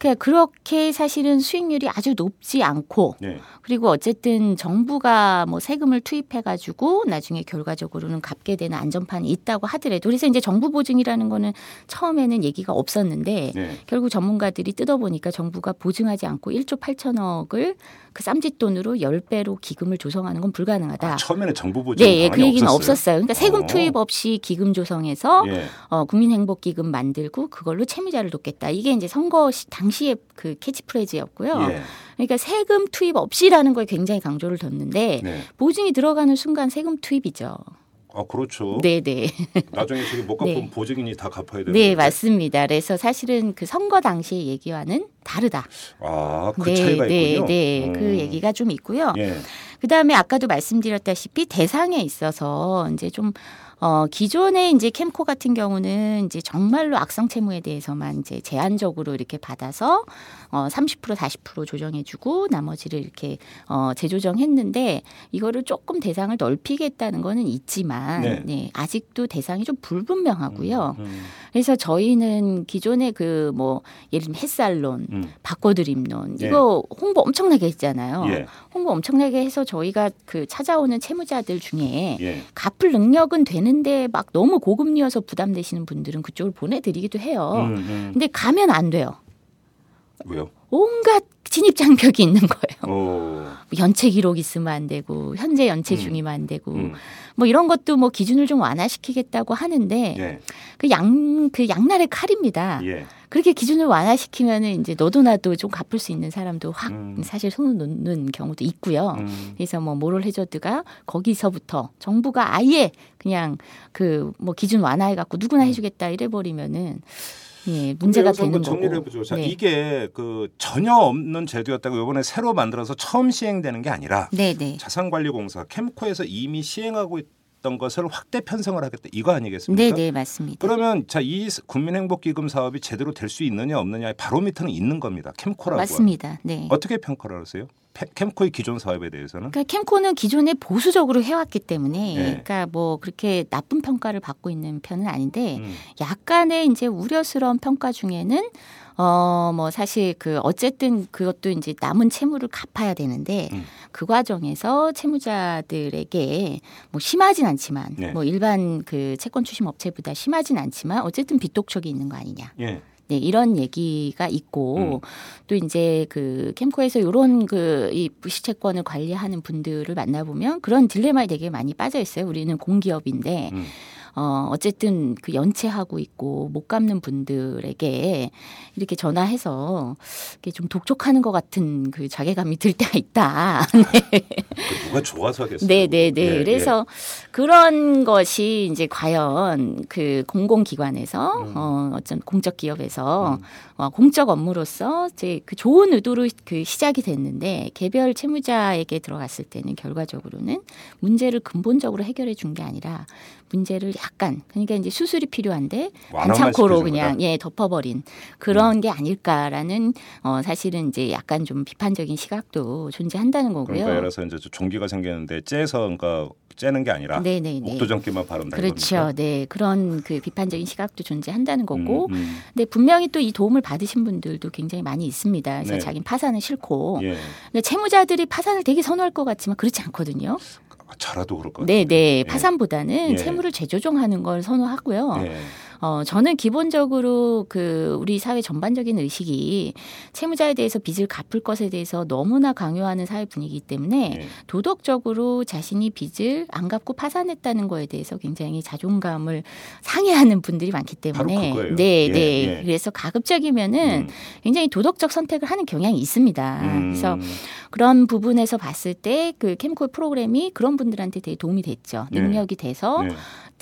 그냥 그렇게 사실은 수익률이 아주 높지 않고 네. 그리고 어쨌든 정부가 뭐 세금을 투입해 가지고 나중에 결과적으로는 갚게 되는 안전판이 있다고 하더라도 그래서 이제 정부 보증이라는 거는 처음에는 얘기가 없었는데 네. 결국 전문가들이 뜯어보니까 정부가 보증하지 않고 1조 8천억을 그 쌈짓돈으로 10배로 기금을 조성하는 건 불가능하다. 아, 처음에는 정부 보증 네, 예, 그 얘기는 없었어요. 없었어요. 그러니까 세금 어. 투입 없이 기금 조성해서 예. 어, 국민행복기금 만들고 그걸로 채무자를 돕겠다. 이게 이제 선거 시, 당시 의 그 캐치프레이즈였고요. 예. 그러니까 세금 투입 없이라는 거에 굉장히 강조를 뒀는데 네. 보증이 들어가는 순간 세금 투입이죠. 아 그렇죠. 네, 네. 나중에 저기 못 갚으면 네. 보증인이 다 갚아야 되는 네, 거죠? 맞습니다. 그래서 사실은 그 선거 당시의 얘기와는 다르다. 아, 그 네, 차이가 네, 있군요. 네. 음. 그 얘기가 좀 있고요. 예. 그 다음에 아까도 말씀드렸다시피 대상에 있어서 이제 좀 어, 기존의 이제 캠코 같은 경우는 이제 정말로 악성 채무에 대해서만 이제 제한적으로 이렇게 받아서 어, 30% 40% 조정해주고 나머지를 이렇게 어, 재조정했는데 이거를 조금 대상을 넓히겠다는 거는 있지만 네. 네. 아직도 대상이 좀 불분명하고요. 음, 그래서 저희는 기존의 그뭐 예를 들면 햇살론, 음. 바꿔드림론 예. 이거 홍보 엄청나게 했잖아요. 예. 홍보 엄청나게 해서 저희가 그 찾아오는 채무자들 중에 예. 갚을 능력은 되는데 막 너무 고금리여서 부담되시는 분들은 그쪽으로 보내드리기도 해요. 음, 음. 근데 가면 안 돼요. 왜요? 온갖 진입 장벽이 있는 거예요. 어. 연체 기록 있으면 안 되고 현재 연체 음. 중이면 안 되고 음. 뭐 이런 것도 뭐 기준을 좀 완화시키겠다고 하는데 예. 그양그 양날의 칼입니다. 예. 그렇게 기준을 완화시키면은 이제 너도 나도 좀 갚을 수 있는 사람도 확 음. 사실 손을 놓는 경우도 있고요. 음. 그래서 뭐 모럴 해저드가 거기서부터 정부가 아예 그냥 그 뭐 기준 완화해 갖고 누구나 해주겠다 이래 버리면은 예 문제가 되는. 정리를 해보죠. 자, 네. 이게 그 전혀 없는 제도였다고 이번에 새로 만들어서 처음 시행되는 게 아니라 네네. 자산관리공사 캠코에서 이미 시행하고 있 던 것을 확대 편성을 하겠다 이거 아니겠습니까? 네네 맞습니다. 그러면 자 이 국민행복기금 사업이 제대로 될 수 있느냐 없느냐의 바로미터는 있는 겁니다. 캠코라고. 맞습니다. 네. 어떻게 평가를 하세요? 페- 캠코의 기존 사업에 대해서는? 그러니까 캠코는 기존에 보수적으로 해왔기 때문에 네. 그러니까 뭐 그렇게 나쁜 평가를 받고 있는 편은 아닌데 음. 약간의 이제 우려스러운 평가 중에는 어 뭐 사실 그 어쨌든 그것도 이제 남은 채무를 갚아야 되는데 음. 그 과정에서 채무자들에게 뭐 심하진 않지만 네. 뭐 일반 그 채권 추심 업체보다 심하진 않지만 어쨌든 빚독촉이 있는 거 아니냐. 예. 네, 이런 얘기가 있고 음. 또 이제 그 캠코에서 요런 그이 부시채권을 관리하는 분들을 만나보면 그런 딜레마에 되게 많이 빠져 있어요. 우리는 공기업인데 음. 어 어쨌든 그 연체하고 있고 못 갚는 분들에게 이렇게 전화해서 이렇게 좀 독촉하는 것 같은 그 자괴감이 들 때가 있다. 그 *laughs* 누가 좋아서 하겠어요? 네, 네, 네. 예, 그래서 그런 것이 이제 과연 그 공공기관에서 음. 어 어떤 공적 기업에서 음. 어, 공적 업무로서 이제 그 좋은 의도로 그 시작이 됐는데 개별 채무자에게 들어갔을 때는 결과적으로는 문제를 근본적으로 해결해 준 게 아니라 문제를 약간 그러니까 이제 수술이 필요한데 반창고로 시켜준 그냥? 예 덮어버린 그런 게 아닐까라는 어 사실은 이제 약간 좀 비판적인 시각도 존재한다는 거고요. 그러니까 예를 들어서 이제 종기가 생겼는데 째서 그러니까 째는 게 아니라 네네네. 옥도전기만 바른다 그렇죠. 이겁니까? 네 그런 그 비판적인 시각도 존재한다는 거고. 음, 음. 근데 분명히 또 이 도움을 받으신 분들도 굉장히 많이 있습니다. 그래서 네. 자기는 파산은 싫고 예. 근데 채무자들이 파산을 되게 선호할 것 같지만 그렇지 않거든요. 저라도 그럴 것. 네, 네. 예. 파산보다는 예. 채무를 재조정하는 걸 선호하고요. 예. 어, 저는 기본적으로 그 우리 사회 전반적인 의식이 채무자에 대해서 빚을 갚을 것에 대해서 너무나 강요하는 사회 분위기이기 때문에 예. 도덕적으로 자신이 빚을 안 갚고 파산했다는 거에 대해서 굉장히 자존감을 상해하는 분들이 많기 때문에. 네, 예, 네. 예. 그래서 가급적이면은 음. 굉장히 도덕적 선택을 하는 경향이 있습니다. 음. 그래서 그런 부분에서 봤을 때 그 캠코 프로그램이 그런 분들한테 되게 도움이 됐죠. 네. 능력이 돼서 네.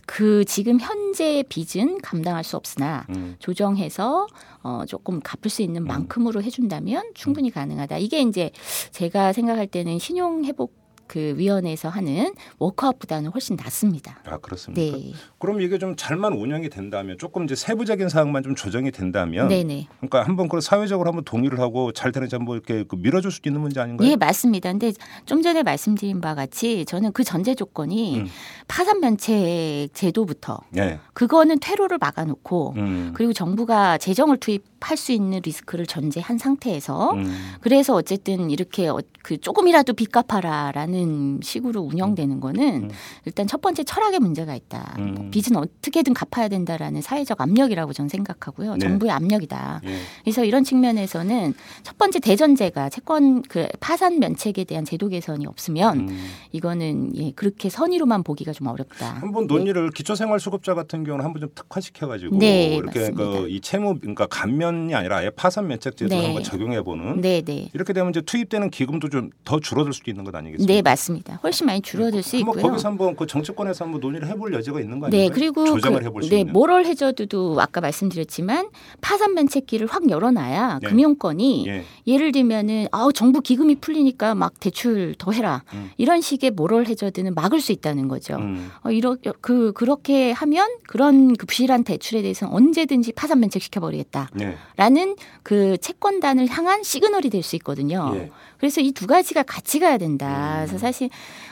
그 지금 현재 빚은 감당할 수 없으나 음. 조정해서 어 조금 갚을 수 있는 만큼으로 해준다면 충분히 가능하다. 이게 이제 제가 생각할 때는 신용 회복 그 위원회에서 하는 워크아웃보다는 훨씬 낫습니다. 아 그렇습니까? 네, 그럼 이게 좀 잘만 운영이 된다면 조금 이제 세부적인 사항만 좀 조정이 된다면 네, 네. 그러니까 한번 그 사회적으로 한번 동의를 하고 잘 되는지 한번 이렇게 그 밀어줄 수 있는 문제 아닌가요? 예, 맞습니다. 근데 좀 전에 말씀드린 바와 같이 저는 그 전제 조건이 음. 파산 면책 제도부터 예. 그거는 퇴로를 막아놓고 음. 그리고 정부가 재정을 투입할 수 있는 리스크를 전제한 상태에서 음. 그래서 어쨌든 이렇게 어- 그 조금이라도 빚 갚아라라는 식으로 운영되는 거는 음. 일단 첫 번째 철학의 문제가 있다. 음. 뭐 빚은 어떻게든 갚아야 된다라는 사회적 압력이라고 저는 생각하고요. 네. 정부의 압력이다. 예. 그래서 이런 측면에서는 첫 번째 대전제가 채권 그 파산 면책에 대한 제도 개선이 없으면 음. 이거는 예, 그렇게 선의로만 보기가 좀 어렵다. 한번 논의를 기초생활수급자 같은 경우는 한번 좀 특화시켜가지고 네, 이렇게. 그 이 채무 그러니까 감면이 아니라 아예 파산 면책 제도 를 네. 한번 적용해보는 네, 네. 이렇게 되면 이제 투입되는 기금도 좀 더 줄어들 수도 있는 것 아니겠습니까? 네, 맞습니다. 훨씬 많이 줄어들 수 있고요. 거기서 한번 그 정치권에서 한번 논의를 해볼 여지가 있는 거 네, 아닌가요? 그리고 조정을 그, 해볼 수 네, 있는. 모럴 해저드도 아까 말씀드렸지만 파산 면책기를 확 열어놔야 예. 금융권이 예. 예를 들면은 아 정부 기금이 풀리니까 막 대출 더 해라 음. 이런 식의 모럴 해저드는 막을 수 있다는 거죠. 음. 어, 이러 그 그렇게 하면 그런 그 부실한 대출에 대해서는 언제든지 파산 면책시켜 버리겠다라는 네. 그 채권단을 향한 시그널이 될 수 있거든요. 예. 그래서 이 두 가지가 같이 가야 된다. 음. 그래서 사실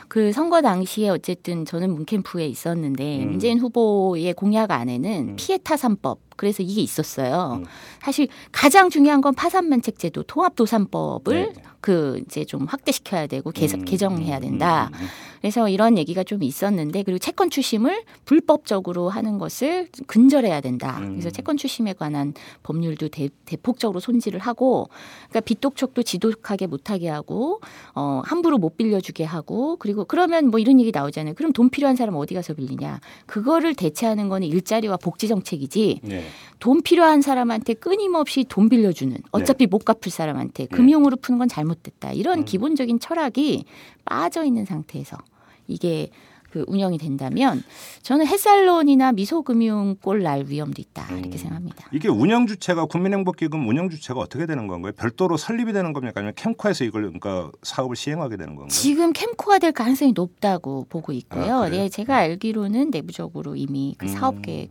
그 선거 당시에 어쨌든 저는 문캠프에 있었는데 음. 문재인 후보의 공약 안에는 음. 피해 타산법 그래서 이게 있었어요. 음. 사실 가장 중요한 건 파산면책제도 통합도산법을 네. 그 이제 좀 확대시켜야 되고 개선, 음, 개정해야 음, 된다. 음, 음, 그래서 이런 얘기가 좀 있었는데 그리고 채권 추심을 불법적으로 하는 것을 근절해야 된다. 음. 그래서 채권 추심에 관한 법률도 대, 대폭적으로 손질을 하고 그러니까 빚독촉도 지독하게 못하게 하고 어 함부로 못 빌려주게 하고 그리고 그러면 뭐 이런 얘기 나오잖아요. 그럼 돈 필요한 사람 어디 가서 빌리냐? 그거를 대체하는 거는 일자리와 복지 정책이지. 네. 돈 필요한 사람한테 끊임없이 돈 빌려주는 어차피 못 갚을 사람한테 금융으로 푸는 건 잘못 됐다 이런 음. 기본적인 철학이 빠져 있는 상태에서 이게 그 운영이 된다면 저는 햇살론이나 미소금융골 날 위험도 있다 이렇게 음. 생각합니다. 이게 운영 주체가 국민행복기금 운영 주체가 어떻게 되는 건가요? 별도로 설립이 되는 겁니까? 아니면 캠코에서 이걸 그러니까 사업을 시행하게 되는 건가요? 지금 캠코가 될 가능성이 높다고 보고 있고요. 아? 네, 제가 알기로는 내부적으로 이미 그 음. 사업 계획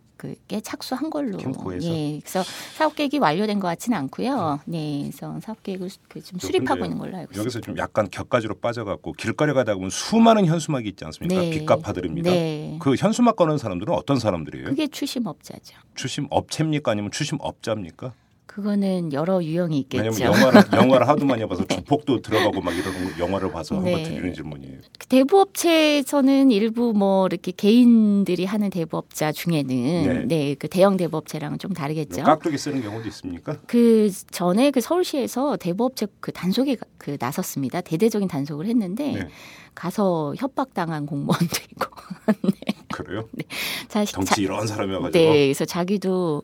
에 착수한 걸로. 캠코에서? 예, 그래서 사업 계획이 완료된 것 같지는 않고요. 네, 그래서 사업 계획을 그 지금 저 수립하고 있는 걸로 알고 있습니다. 여기서 좀 약간 격가지로 빠져갖고 길거리 가다 보면 수많은 현수막이 있지 않습니까? 네. 빚 갚아드립니다. 네. 그 현수막 거는 사람들은 어떤 사람들이에요? 그게 추심업자죠. 추심 업체입니까? 아니면 추심 업자입니까? 그거는 여러 유형이 있겠죠. 왜냐면 영화를 *laughs* 영화를 하도 많이 봐서 조폭도 들어가고 막 이런 영화를 봐서 네. 한번 드리는 질문이에요. 그 대부업체에서는 일부 뭐 이렇게 개인들이 하는 대부업자 중에는 네, 그 대형 대부업체랑은 좀 다르겠죠. 깍두기 쓰는 경우도 있습니까? 그 전에 그 서울시에서 대부업체 그 단속에 가- 그 나섰습니다. 대대적인 단속을 했는데 네. 가서 협박당한 공무원도 있고. *laughs* 그래요? 자, 덩치 이런 사람이어가지고 네, 그래서 자기도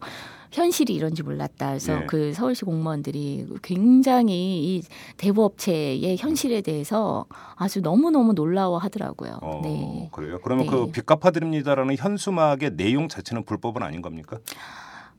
현실이 이런지 몰랐다. 그래서 네. 그 서울시 공무원들이 굉장히 이 대부업체의 현실에 대해서 아주 너무 너무 놀라워하더라고요. 어, 네. 그래요. 그러면 네. 그 빚 갚아드립니다라는 현수막의 내용 자체는 불법은 아닌 겁니까?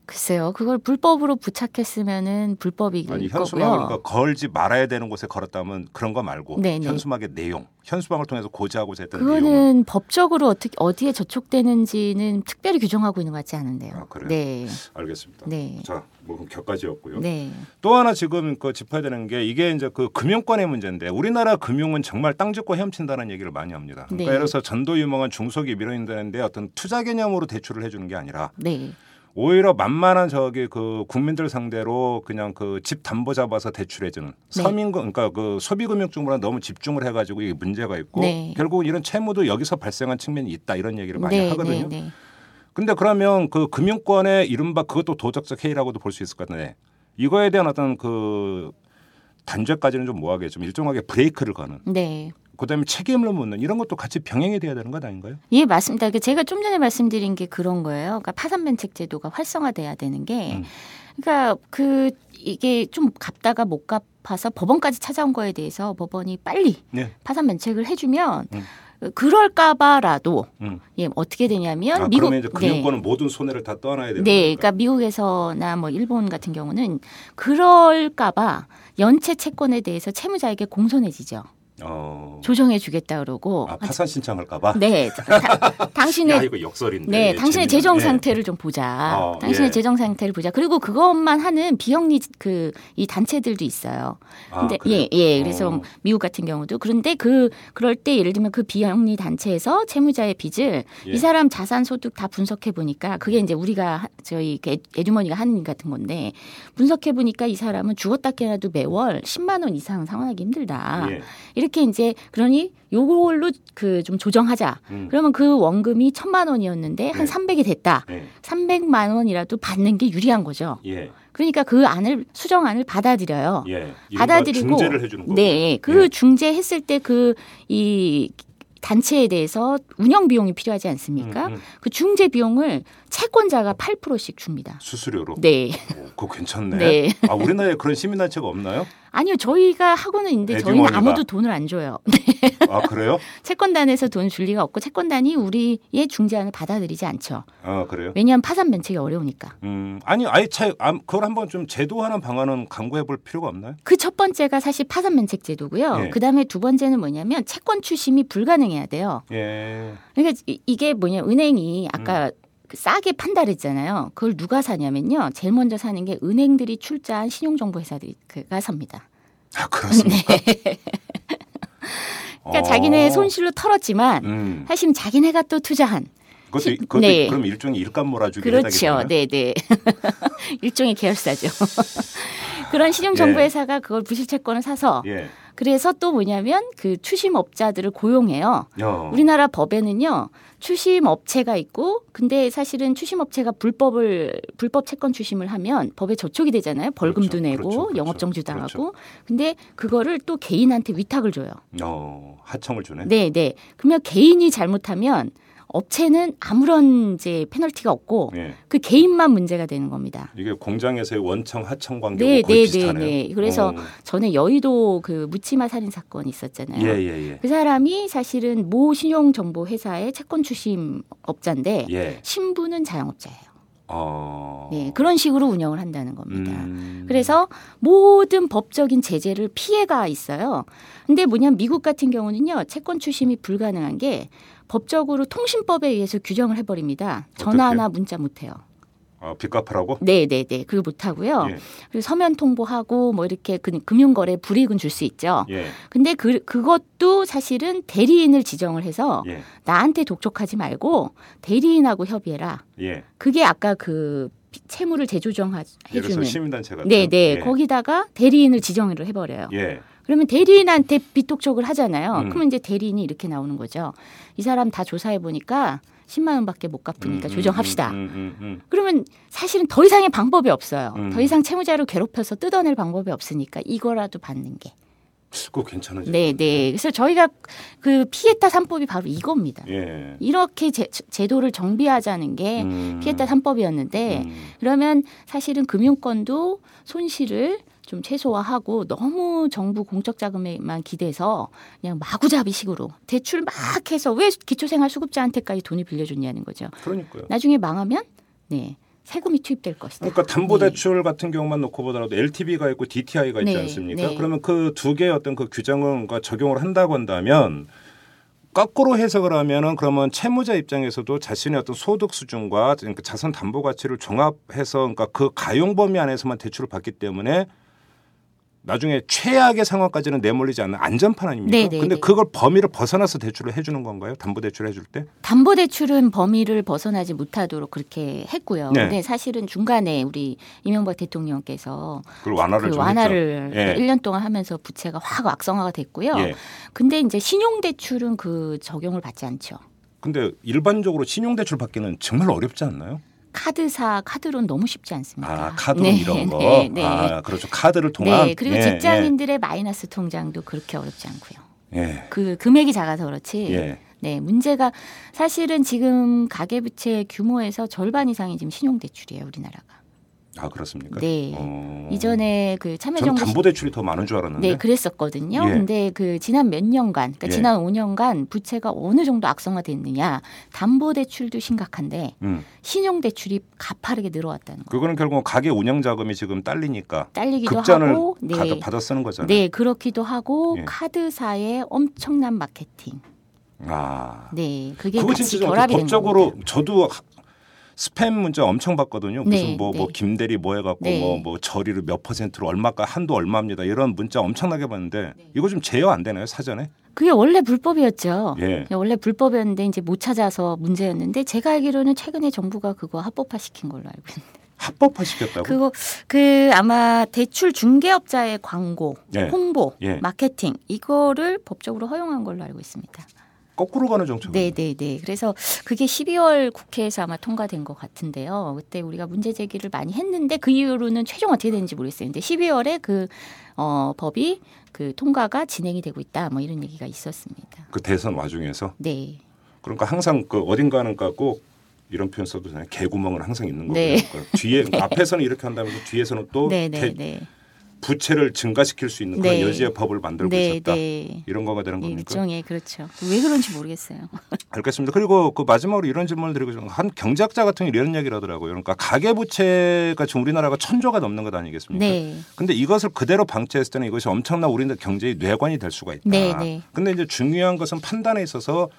글쎄요, 그걸 불법으로 부착했으면은 불법일 아니. 현수막을 그러니까 걸지 말아야 되는 곳에 걸었다면 그런 거 말고 네, 네. 현수막의 내용, 현수막을 통해서 고지하고자 했던 내용은 그거는 법적으로 어떻게 어디에 저촉되는지는 특별히 규정하고 있는 것 같지 않은데요. 아, 그래요? 네, 알겠습니다. 네, 자, 뭐 격까지였고요. 네, 또 하나 지금 그 짚어야 되는 게 이게 이제 그 금융권의 문제인데 우리나라 금융은 정말 땅 짚고 헤엄친다는 얘기를 많이 합니다. 그러니까 네. 예를 들어서 전도 유망한 중소기업 이런 데는데 어떤 투자 개념으로 대출을 해주는 게 아니라 네, 오히려 만만한 저기 그 국민들 상대로 그냥 그 집 담보 잡아서 대출해주는 네. 서민 그러니까 그 소비금융증보다 너무 집중을 해가지고 이게 문제가 있고 네. 결국은 이런 채무도 여기서 발생한 측면이 있다 이런 얘기를 많이 네, 하거든요. 네, 네. 근데 그러면 그 금융권의 이른바 그것도 도덕적 해이라고도 볼 수 있을 것 같은데 이거에 대한 어떤 그 단죄까지는 좀 뭐하게 좀 일정하게 브레이크를 거는 네. 그다음에 책임을 묻는 이런 것도 같이 병행이 돼야 되는 것 아닌가요? 예, 맞습니다. 그 제가 좀 전에 말씀드린 게 그런 거예요. 그러니까 파산 면책 제도가 활성화돼야 되는 게, 음. 그러니까 그 이게 좀 갚다가 못 갚아서 법원까지 찾아온 거에 대해서 법원이 빨리 네. 파산 면책을 해주면. 음. 그럴까봐라도 음. 예 어떻게 되냐면 아, 미국 그러면 이제 금융권은 모든 손해를 다 떠안아야 되는 네. 그러니까 미국에서나 뭐 일본 같은 경우는 그럴까봐 연체 채권에 대해서 채무자에게 공손해지죠. 어. 조정해 주겠다 그러고 아, 파산 신청할까봐. 네 다- *laughs* 당신의 야 이거 역설인데. 네, 예, 당신의. 재정 예. 상태를 좀 보자. 어, 당신의 예. 재정 상태를 보자. 그리고 그것만 하는 비영리 그 이 단체들도 있어요. 아, 근데 그래요? 예, 예. 그래서 어. 미국 같은 경우도 그런데 그 그럴 때 예를 들면 그 비영리 단체에서 채무자의 빚을 예. 이 사람 자산 소득 다 분석해 보니까 그게 이제 우리가 하- 저희 그 에- 에듀머니가 하는 일 같은 건데 분석해 보니까 이 사람은 죽었다 깨나도 매월 10만 원 이상 상환하기 힘들다. 예. 이렇게 이제 그러니 요걸로 그 좀 조정하자. 음. 그러면 그 원금이 천만 원이었는데 한 네. 300이 됐다. 예. 300만 원이라도 받는 게 유리한 거죠. 예. 그러니까 그 안을 수정안을 받아들여요. 예. 받아들이고 중재를 해주는 거. 네, 그 예. 중재했을 때 그 이 단체에 대해서 운영 비용이 필요하지 않습니까? 음, 음. 그 중재 비용을 채권자가 8%씩 줍니다. 수수료로. 네. 오, 그거 괜찮네. 네. 아 우리나라에 그런 시민단체가 없나요? 아니요, 저희가 하고는 있는데 저희는 에듀머니가. 아무도 돈을 안 줘요. *laughs* 아 그래요? 채권단에서 돈 줄 리가 없고 채권단이 우리의 중재안을 받아들이지 않죠. 아 그래요? 왜냐하면 파산 면책이 어려우니까. 음 아니 아예 차 아, 그걸 한번 좀 제도화하는 방안은 강구해볼 필요가 없나요? 그 첫 번째가 사실 파산 면책 제도고요. 예. 그 다음에 두 번째는 뭐냐면 채권 추심이 불가능해야 돼요. 예. 그러니까 이- 이게 뭐냐 은행이 음. 아까 그 싸게 판다랬잖아요. 그걸 누가 사냐면요. 제일 먼저 사는 게 은행들이 출자한 신용정보 회사들가 삽니다. 아 그렇습니까? *laughs* 그러니까 어. 자기네 손실로 털었지만 음. 사실은 자기네가 또 투자한 그것도 시- 그것도 네. 그럼 일종의 일감 몰아주기 그렇죠. 네, 네. *laughs* 일종의 계열사죠. *laughs* 그런 신용정보 예. 회사가 그걸 부실채권을 사서 예. 그래서 또 뭐냐면 그 추심업자들을 고용해요. 야. 우리나라 법에는요 추심 업체가 있고 근데 사실은 추심 업체가 불법을 불법 채권 추심을 하면 법에 저촉이 되잖아요. 벌금도 그렇죠, 내고 그렇죠, 그렇죠, 영업 정지도 그렇죠. 하고 근데 그거를 또 개인한테 위탁을 줘요. 어, 하청을 주네. 네 네. 그러면 개인이 잘못하면 업체는 아무런 이제 페널티가 없고 예. 그 개인만 문제가 되는 겁니다. 이게 공장에서의 원청 하청 관계고 네, 거의 네, 비슷하네요. 네, 네. 그래서 어. 전에 여의도 그 묻지마 살인 사건 있었잖아요. 예, 예, 예. 그 사람이 사실은 모 신용 정보 회사의 채권 추심 업자인데 예. 신부는 자영업자예요. 어. 네, 그런 식으로 운영을 한다는 겁니다. 음. 그래서 모든 법적인 제재를 피해가 있어요. 근데 뭐냐면 미국 같은 경우는요, 채권 추심이 불가능한 게 법적으로 통신법에 의해서 규정을 해버립니다. 전화나 문자 못해요. 어, 빚 갚으라고? 네, 네, 네. 그거 못하고요. 예. 그리고 서면 통보하고 뭐 이렇게 그- 금융거래 불이익은 줄 수 있죠. 예. 근데 그, 그것도 사실은 대리인을 지정을 해서 예. 나한테 독촉하지 말고 대리인하고 협의해라. 예. 그게 아까 그 피- 채무를 재조정해 주는 시민단체 같은. 네, 네. 예. 거기다가 대리인을 지정을 해버려요. 예. 그러면 대리인한테 비독촉을 하잖아요. 음. 그러면 이제 대리인이 이렇게 나오는 거죠. 이 사람 다 조사해 보니까 10만 원밖에 못 갚으니까 음, 조정합시다. 음, 음, 음, 음. 그러면 사실은 더 이상의 방법이 없어요. 음. 더 이상 채무자를 괴롭혀서 뜯어낼 방법이 없으니까 이거라도 받는 게. 그거 괜찮은 네, 네. 그래서 저희가 그 피에타 3법이 바로 이겁니다. 예. 이렇게 제, 제도를 정비하자는 게 음. 피에타 3법이었는데 음. 그러면 사실은 금융권도 손실을 좀 최소화하고 너무 정부 공적 자금에만 기대서 그냥 마구잡이식으로 대출 막 해서 왜 기초생활 수급자한테까지 돈을 빌려줬냐는 거죠. 그러니까요. 나중에 망하면 네 세금이 투입될 것이다. 그러니까 담보대출 같은 경우만 놓고 보더라도 LTV가 있고 DTI가 있지 네, 않습니까? 네. 그러면 그 두 개의 어떤 그 규정을 적용을 한다고 한다면 거꾸로 해석을 하면은 그러면 채무자 입장에서도 자신의 어떤 소득 수준과 그러니까 자산 담보 가치를 종합해서 그러니까 그 가용 범위 안에서만 대출을 받기 때문에 나중에 최악의 상황까지는 내몰리지 않는 안전판 아닙니까? 네, 네, 근데 네. 그걸 범위를 벗어나서 대출을 해주는 건가요? 담보 대출을 해줄 때? 담보대출은 범위를 벗어나지 못하도록 그렇게 했고요. 네. 근데 사실은 중간에 우리 이명박 대통령께서 그걸 완화를 그좀 완화를. 예. 1년 동안 하면서 부채가 확 악성화가 됐고요. 예. 근데 이제 신용대출은 그 적용을 받지 않죠. 근데 일반적으로 신용대출 받기는 정말 어렵지 않나요? 카드사 카드론 너무 쉽지 않습니까? 아 카드로 네, 이런 *laughs* 거. 네, 네. 아 그렇죠. 카드를 통한. 네, 그리고 예, 직장인들의 마이너스 통장도 그렇게 어렵지 않고요. 예. 그 금액이 작아서 그렇지. 예. 네, 문제가 사실은 지금 가계부채 규모에서 절반 이상이 지금 신용대출이에요, 우리나라가. 아 그렇습니까? 네. 어... 이전에 그 참여정부 담보 대출이 더 많은 줄 알았는데. 네, 그랬었거든요. 예. 근데 그 지난 몇 년간, 그러니까 예. 지난 5년간 부채가 어느 정도 악성화됐느냐. 담보 대출도 심각한데 음. 신용 대출이 가파르게 늘어왔다는 거. 그거는 결국 가게 운영 자금이 지금 딸리니까 딸리기도 급전을 하고, 네, 받아, 받아 쓰는 거잖아요. 네, 그렇기도 하고 예. 카드사의 엄청난 마케팅. 아. 네, 그게 그거 진짜 결합이 법적으로. 저도 하- 스팸 문자 엄청 받거든요. 무슨 네, 뭐, 뭐 네. 김대리 뭐 해갖고 네. 뭐, 뭐 저리를 몇 퍼센트로 얼마가 한도 얼마입니다. 이런 문자 엄청나게 받는데 네. 이거 좀 제어 안 되나요 사전에? 그게 원래 불법이었죠. 예. 원래 불법이었는데 이제 못 찾아서 문제였는데 제가 알기로는 최근에 정부가 그거 합법화 시킨 걸로 알고 있는데. 합법화 시켰다고? 그거 그 아마 대출 중개업자의 광고, 예. 홍보, 예. 마케팅 이거를 법적으로 허용한 걸로 알고 있습니다. 거꾸로 가는 정책. 네, 네, 네. 그래서 그게 12월 국회에서 아마 통과된 것 같은데요. 그때 우리가 문제 제기를 많이 했는데 그 이후로는 최종 어떻게 되는지 모르겠어요. 근데 12월에 그 어, 법이 그 통과가 진행이 되고 있다. 뭐 이런 얘기가 있었습니다. 그 대선 와중에서 네. 그러니까 항상 그 어딘가는 꼭 이런 표현 써도 되나요? 개구멍은 항상 있는 거고요. 네. 그러니까 뒤에 앞에서는 이렇게 한다면서 뒤에서는 또 *laughs* 네, 네, 개- 네. 부채를 증가시킬 수 있는 네. 그런 여지의 법을 만들고 네, 있었다. 네. 이런 거가 되는 겁니까? 일종의 그렇죠. 왜 그런지 모르겠어요. *laughs* 알겠습니다. 그리고 그 마지막으로 이런 질문을 드리고 싶은 한 경제학자 같은 이런 얘기를 하더라고요. 그러니까 가계 부채가 지금 우리나라가 천조가 넘는 것 아니겠습니까? 네. 근데 이것을 그대로 방치했을 때는 이것이 엄청난 우리나라 경제의 뇌관이 될 수가 있다. 네, 네. 근데 이제 중요한 것은 판단에 있어서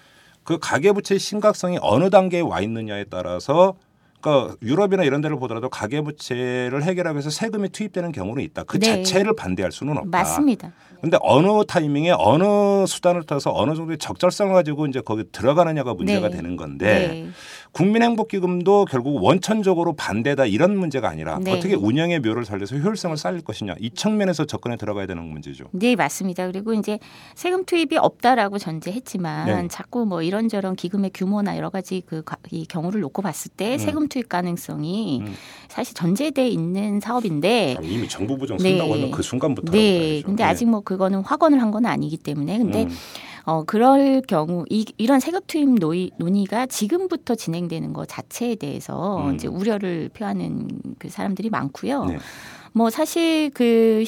그 가계 부채의 심각성이 어느 단계에 와 있느냐에 따라서 그러니까 유럽이나 이런 데를 보더라도 가계 부채를 해결하기 위해서 세금이 투입되는 경우는 있다. 그 네. 자체를 반대할 수는 없다. 맞습니다. 근데 어느 타이밍에 어느 수단을 타서 어느 정도의 적절성을 가지고 이제 거기 들어가느냐가 문제가 네. 되는 건데 네. 국민행복기금도 결국 원천적으로 반대다 이런 문제가 아니라 네. 어떻게 운영의 묘를 살려서 효율성을 쌓을 것이냐 이 측면에서 접근에 들어가야 되는 문제죠. 네, 맞습니다. 그리고 이제 세금 투입이 없다라고 전제했지만 네. 자꾸 뭐 이런저런 기금의 규모나 여러 가지 그 이 경우를 놓고 봤을 때 음. 세금 투입 가능성이 음. 사실 전제돼 있는 사업인데 아, 이미 정부 부정 네. 쓴다고 하면 그 순간부터 네. 근데 아직 뭐 그거는 확언을 한 건 아니기 때문에 근데 음. 어 그럴 경우 이, 이런 세금 투입 논의, 논의가 지금부터 진행되는 것 자체에 대해서 음. 이제 우려를 표하는 그 사람들이 많고요. 네. 뭐 사실 그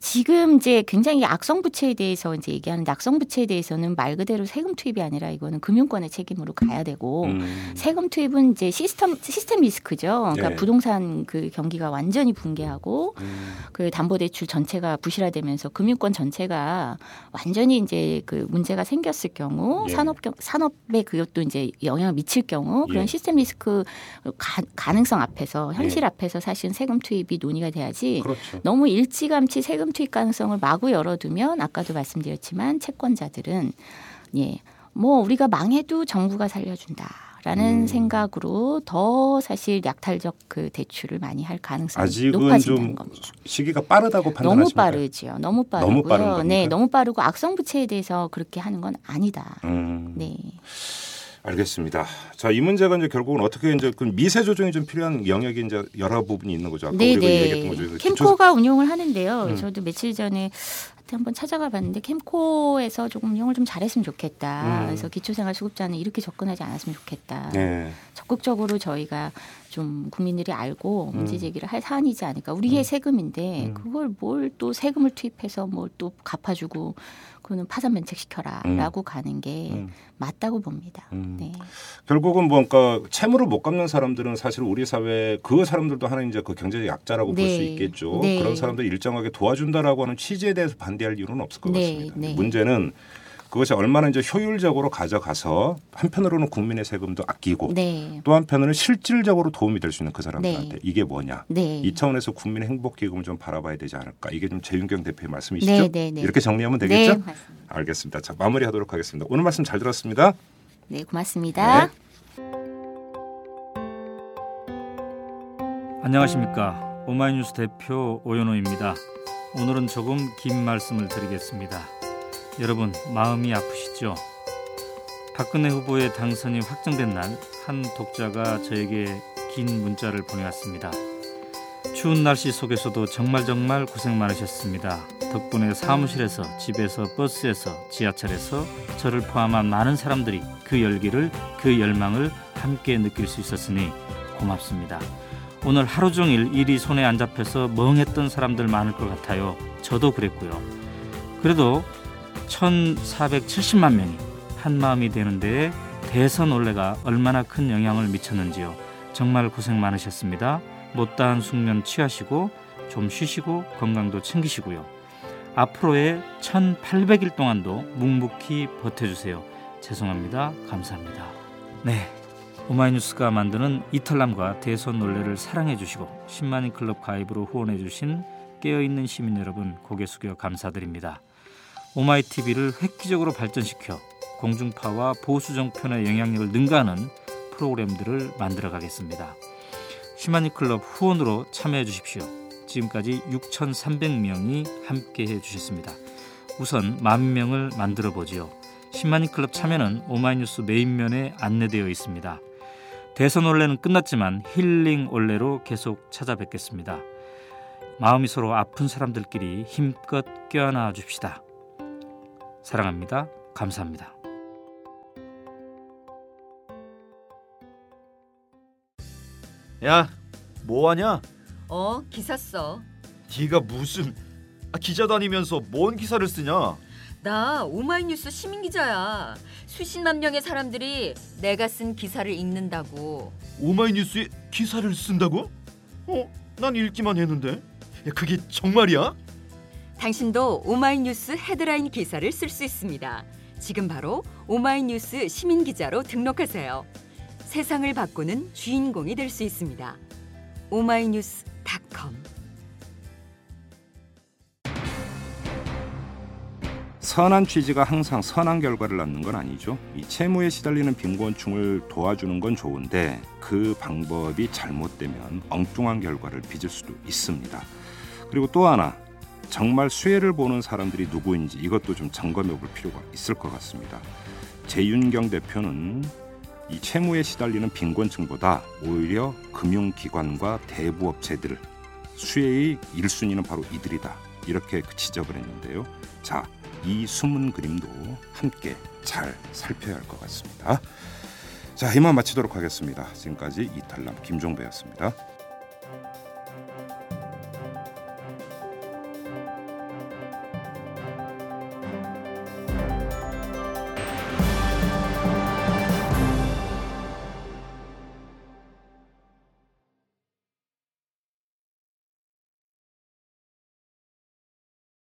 지금 이제 굉장히 악성 부채에 대해서 이제 얘기하는데 악성 부채에 대해서는 말 그대로 세금 투입이 아니라 이거는 금융권의 책임으로 가야 되고 음. 세금 투입은 이제 시스템 시스템 리스크죠. 그러니까 네. 부동산 그 경기가 완전히 붕괴하고 음. 그 담보대출 전체가 부실화되면서 금융권 전체가 완전히 이제 그 문제가 생겼을 경우 예. 산업 경 산업에 그것도 이제 영향을 미칠 경우 그런 예. 시스템 리스크 가, 가능성 앞에서 현실 예. 앞에서 사실은 세금 투입이 논의가 돼야지 그렇죠. 너무 일찌감치 세금 투입 가능성을 마구 열어두면 아까도 말씀드렸지만 채권자들은 예. 뭐 우리가 망해도 정부가 살려준다 라는 음. 생각으로 더 사실 약탈적 그 대출을 많이 할 가능성이 아직은 높아진다는 좀 겁니다. 시기가 빠르다고 너무 판단하십니까? 너무 빠르고요. 너무 빠른 겁니까? 네, 너무 빠르고 악성 부채에 대해서 그렇게 하는 건 아니다. 음. 네. 알겠습니다. 자, 이 문제가 이제 결국은 어떻게 이제 그 미세 조정이 좀 필요한 영역이 이제 여러 부분이 있는 거죠. 아까 네, 우리가 네. 얘기했던 거죠. 캠코가 운영을 하는데요. 음. 저도 며칠 전에 한번 찾아가 봤는데 캠코에서 조금 운영을 좀 잘했으면 좋겠다. 음. 그래서 기초생활 수급자는 이렇게 접근하지 않았으면 좋겠다. 네. 적극적으로 저희가 좀 국민들이 알고 문제 음. 제기를 할 사안이지 않을까. 우리의 음. 세금인데 음. 그걸 뭘 또 세금을 투입해서 뭘 또 갚아주고 그거는 파산 면책시켜라라고 가는 게 음. 맞다고 봅니다. 음. 네. 결국은 뭔가 채무를 못 갚는 사람들은 사실 우리 사회 그 사람들도 하는 이제 그 경제적 약자라고 볼 네. 수 있겠죠. 네. 그런 사람들 일정하게 도와준다라고 하는 취지에 대해서 반대할 이유는 없을 것 네, 같습니다. 네. 문제는 그것이 얼마나 이제 효율적으로 가져가서 한편으로는 국민의 세금도 아끼고 네. 또 한편으로는 실질적으로 도움이 될 수 있는 그 사람들한테 네. 이게 뭐냐. 네. 이 차원에서 국민 행복 기금을 좀 바라봐야 되지 않을까. 이게 좀 재윤경 대표의 말씀이시죠? 네, 네, 네. 이렇게 정리하면 네, 되겠죠? 알겠습니다. 자, 마무리하도록 하겠습니다. 오늘 말씀 잘 들었습니다. 네, 고맙습니다. 네. 안녕하십니까 오마이뉴스 대표 오연호입니다. 오늘은 조금 긴 말씀을 드리겠습니다. 여러분 마음이 아프시죠? 박근혜 후보의 당선이 확정된 날 한 독자가 저에게 긴 문자를 보내왔습니다. 추운 날씨 속에서도 정말 정말 고생 많으셨습니다. 덕분에 사무실에서 집에서 버스에서 지하철에서 저를 포함한 많은 사람들이 그 열기를 그 열망을 함께 느낄 수 있었으니 고맙습니다. 오늘 하루 종일 일이 손에 안 잡혀서 멍했던 사람들 많을 것 같아요. 저도 그랬고요. 그래도 1,470만 명이 한 마음이 되는데 대선 올레가 얼마나 큰 영향을 미쳤는지요. 정말 고생 많으셨습니다. 못다한 숙면 취하시고 좀 쉬시고 건강도 챙기시고요. 앞으로의 1800일 동안도 묵묵히 버텨주세요. 죄송합니다. 감사합니다. 네. 오마이뉴스가 만드는 이탈남과 대선 논례를 사랑해 주시고 10만인 클럽 가입으로 후원해 주신 깨어있는 시민 여러분 고개 숙여 감사드립니다. 오마이TV를 획기적으로 발전시켜 공중파와 보수 정편의 영향력을 능가하는 프로그램들을 만들어 가겠습니다. 10만인 클럽 후원으로 참여해 주십시오. 지금까지 6,300명이 함께 해 주셨습니다. 우선 만 명을 만들어 보지요. 10만인 클럽 참여는 오마이뉴스 메인면에 안내되어 있습니다. 대선 올레는 끝났지만 힐링 올레로 계속 찾아뵙겠습니다. 마음이 서로 아픈 사람들끼리 힘껏 껴안아 줍시다. 사랑합니다. 감사합니다. 야, 뭐 하냐? 어, 기사 써. 네가 무슨 아, 기자 다니면서 뭔 기사를 쓰냐? 나 오마이뉴스 시민 기자야. 수십만 명의 사람들이 내가 쓴 기사를 읽는다고. 오마이뉴스에 기사를 쓴다고? 어, 난 읽기만 했는데. 야, 그게 정말이야? 당신도 오마이뉴스 헤드라인 기사를 쓸 수 있습니다. 지금 바로 오마이뉴스 시민 기자로 등록하세요. 세상을 바꾸는 주인공이 될 수 있습니다. 오마이뉴스닷컴 선한 취지가 항상 선한 결과를 낳는 건 아니죠. 이 채무에 시달리는 빈곤층을 도와주는 건 좋은데 그 방법이 잘못되면 엉뚱한 결과를 빚을 수도 있습니다. 그리고 또 하나 정말 수혜를 보는 사람들이 누구인지 이것도 좀 점검해 볼 필요가 있을 것 같습니다. 재윤경 대표는 이 채무에 시달리는 빈곤층보다 오히려 금융기관과 대부업체들 수혜의 1순위는 바로 이들이다. 이렇게 그 지적을 했는데요. 자, 이 숨은 그림도 함께 잘 살펴야 할 것 같습니다. 자, 이만 마치도록 하겠습니다. 지금까지 이탈남 김종배였습니다.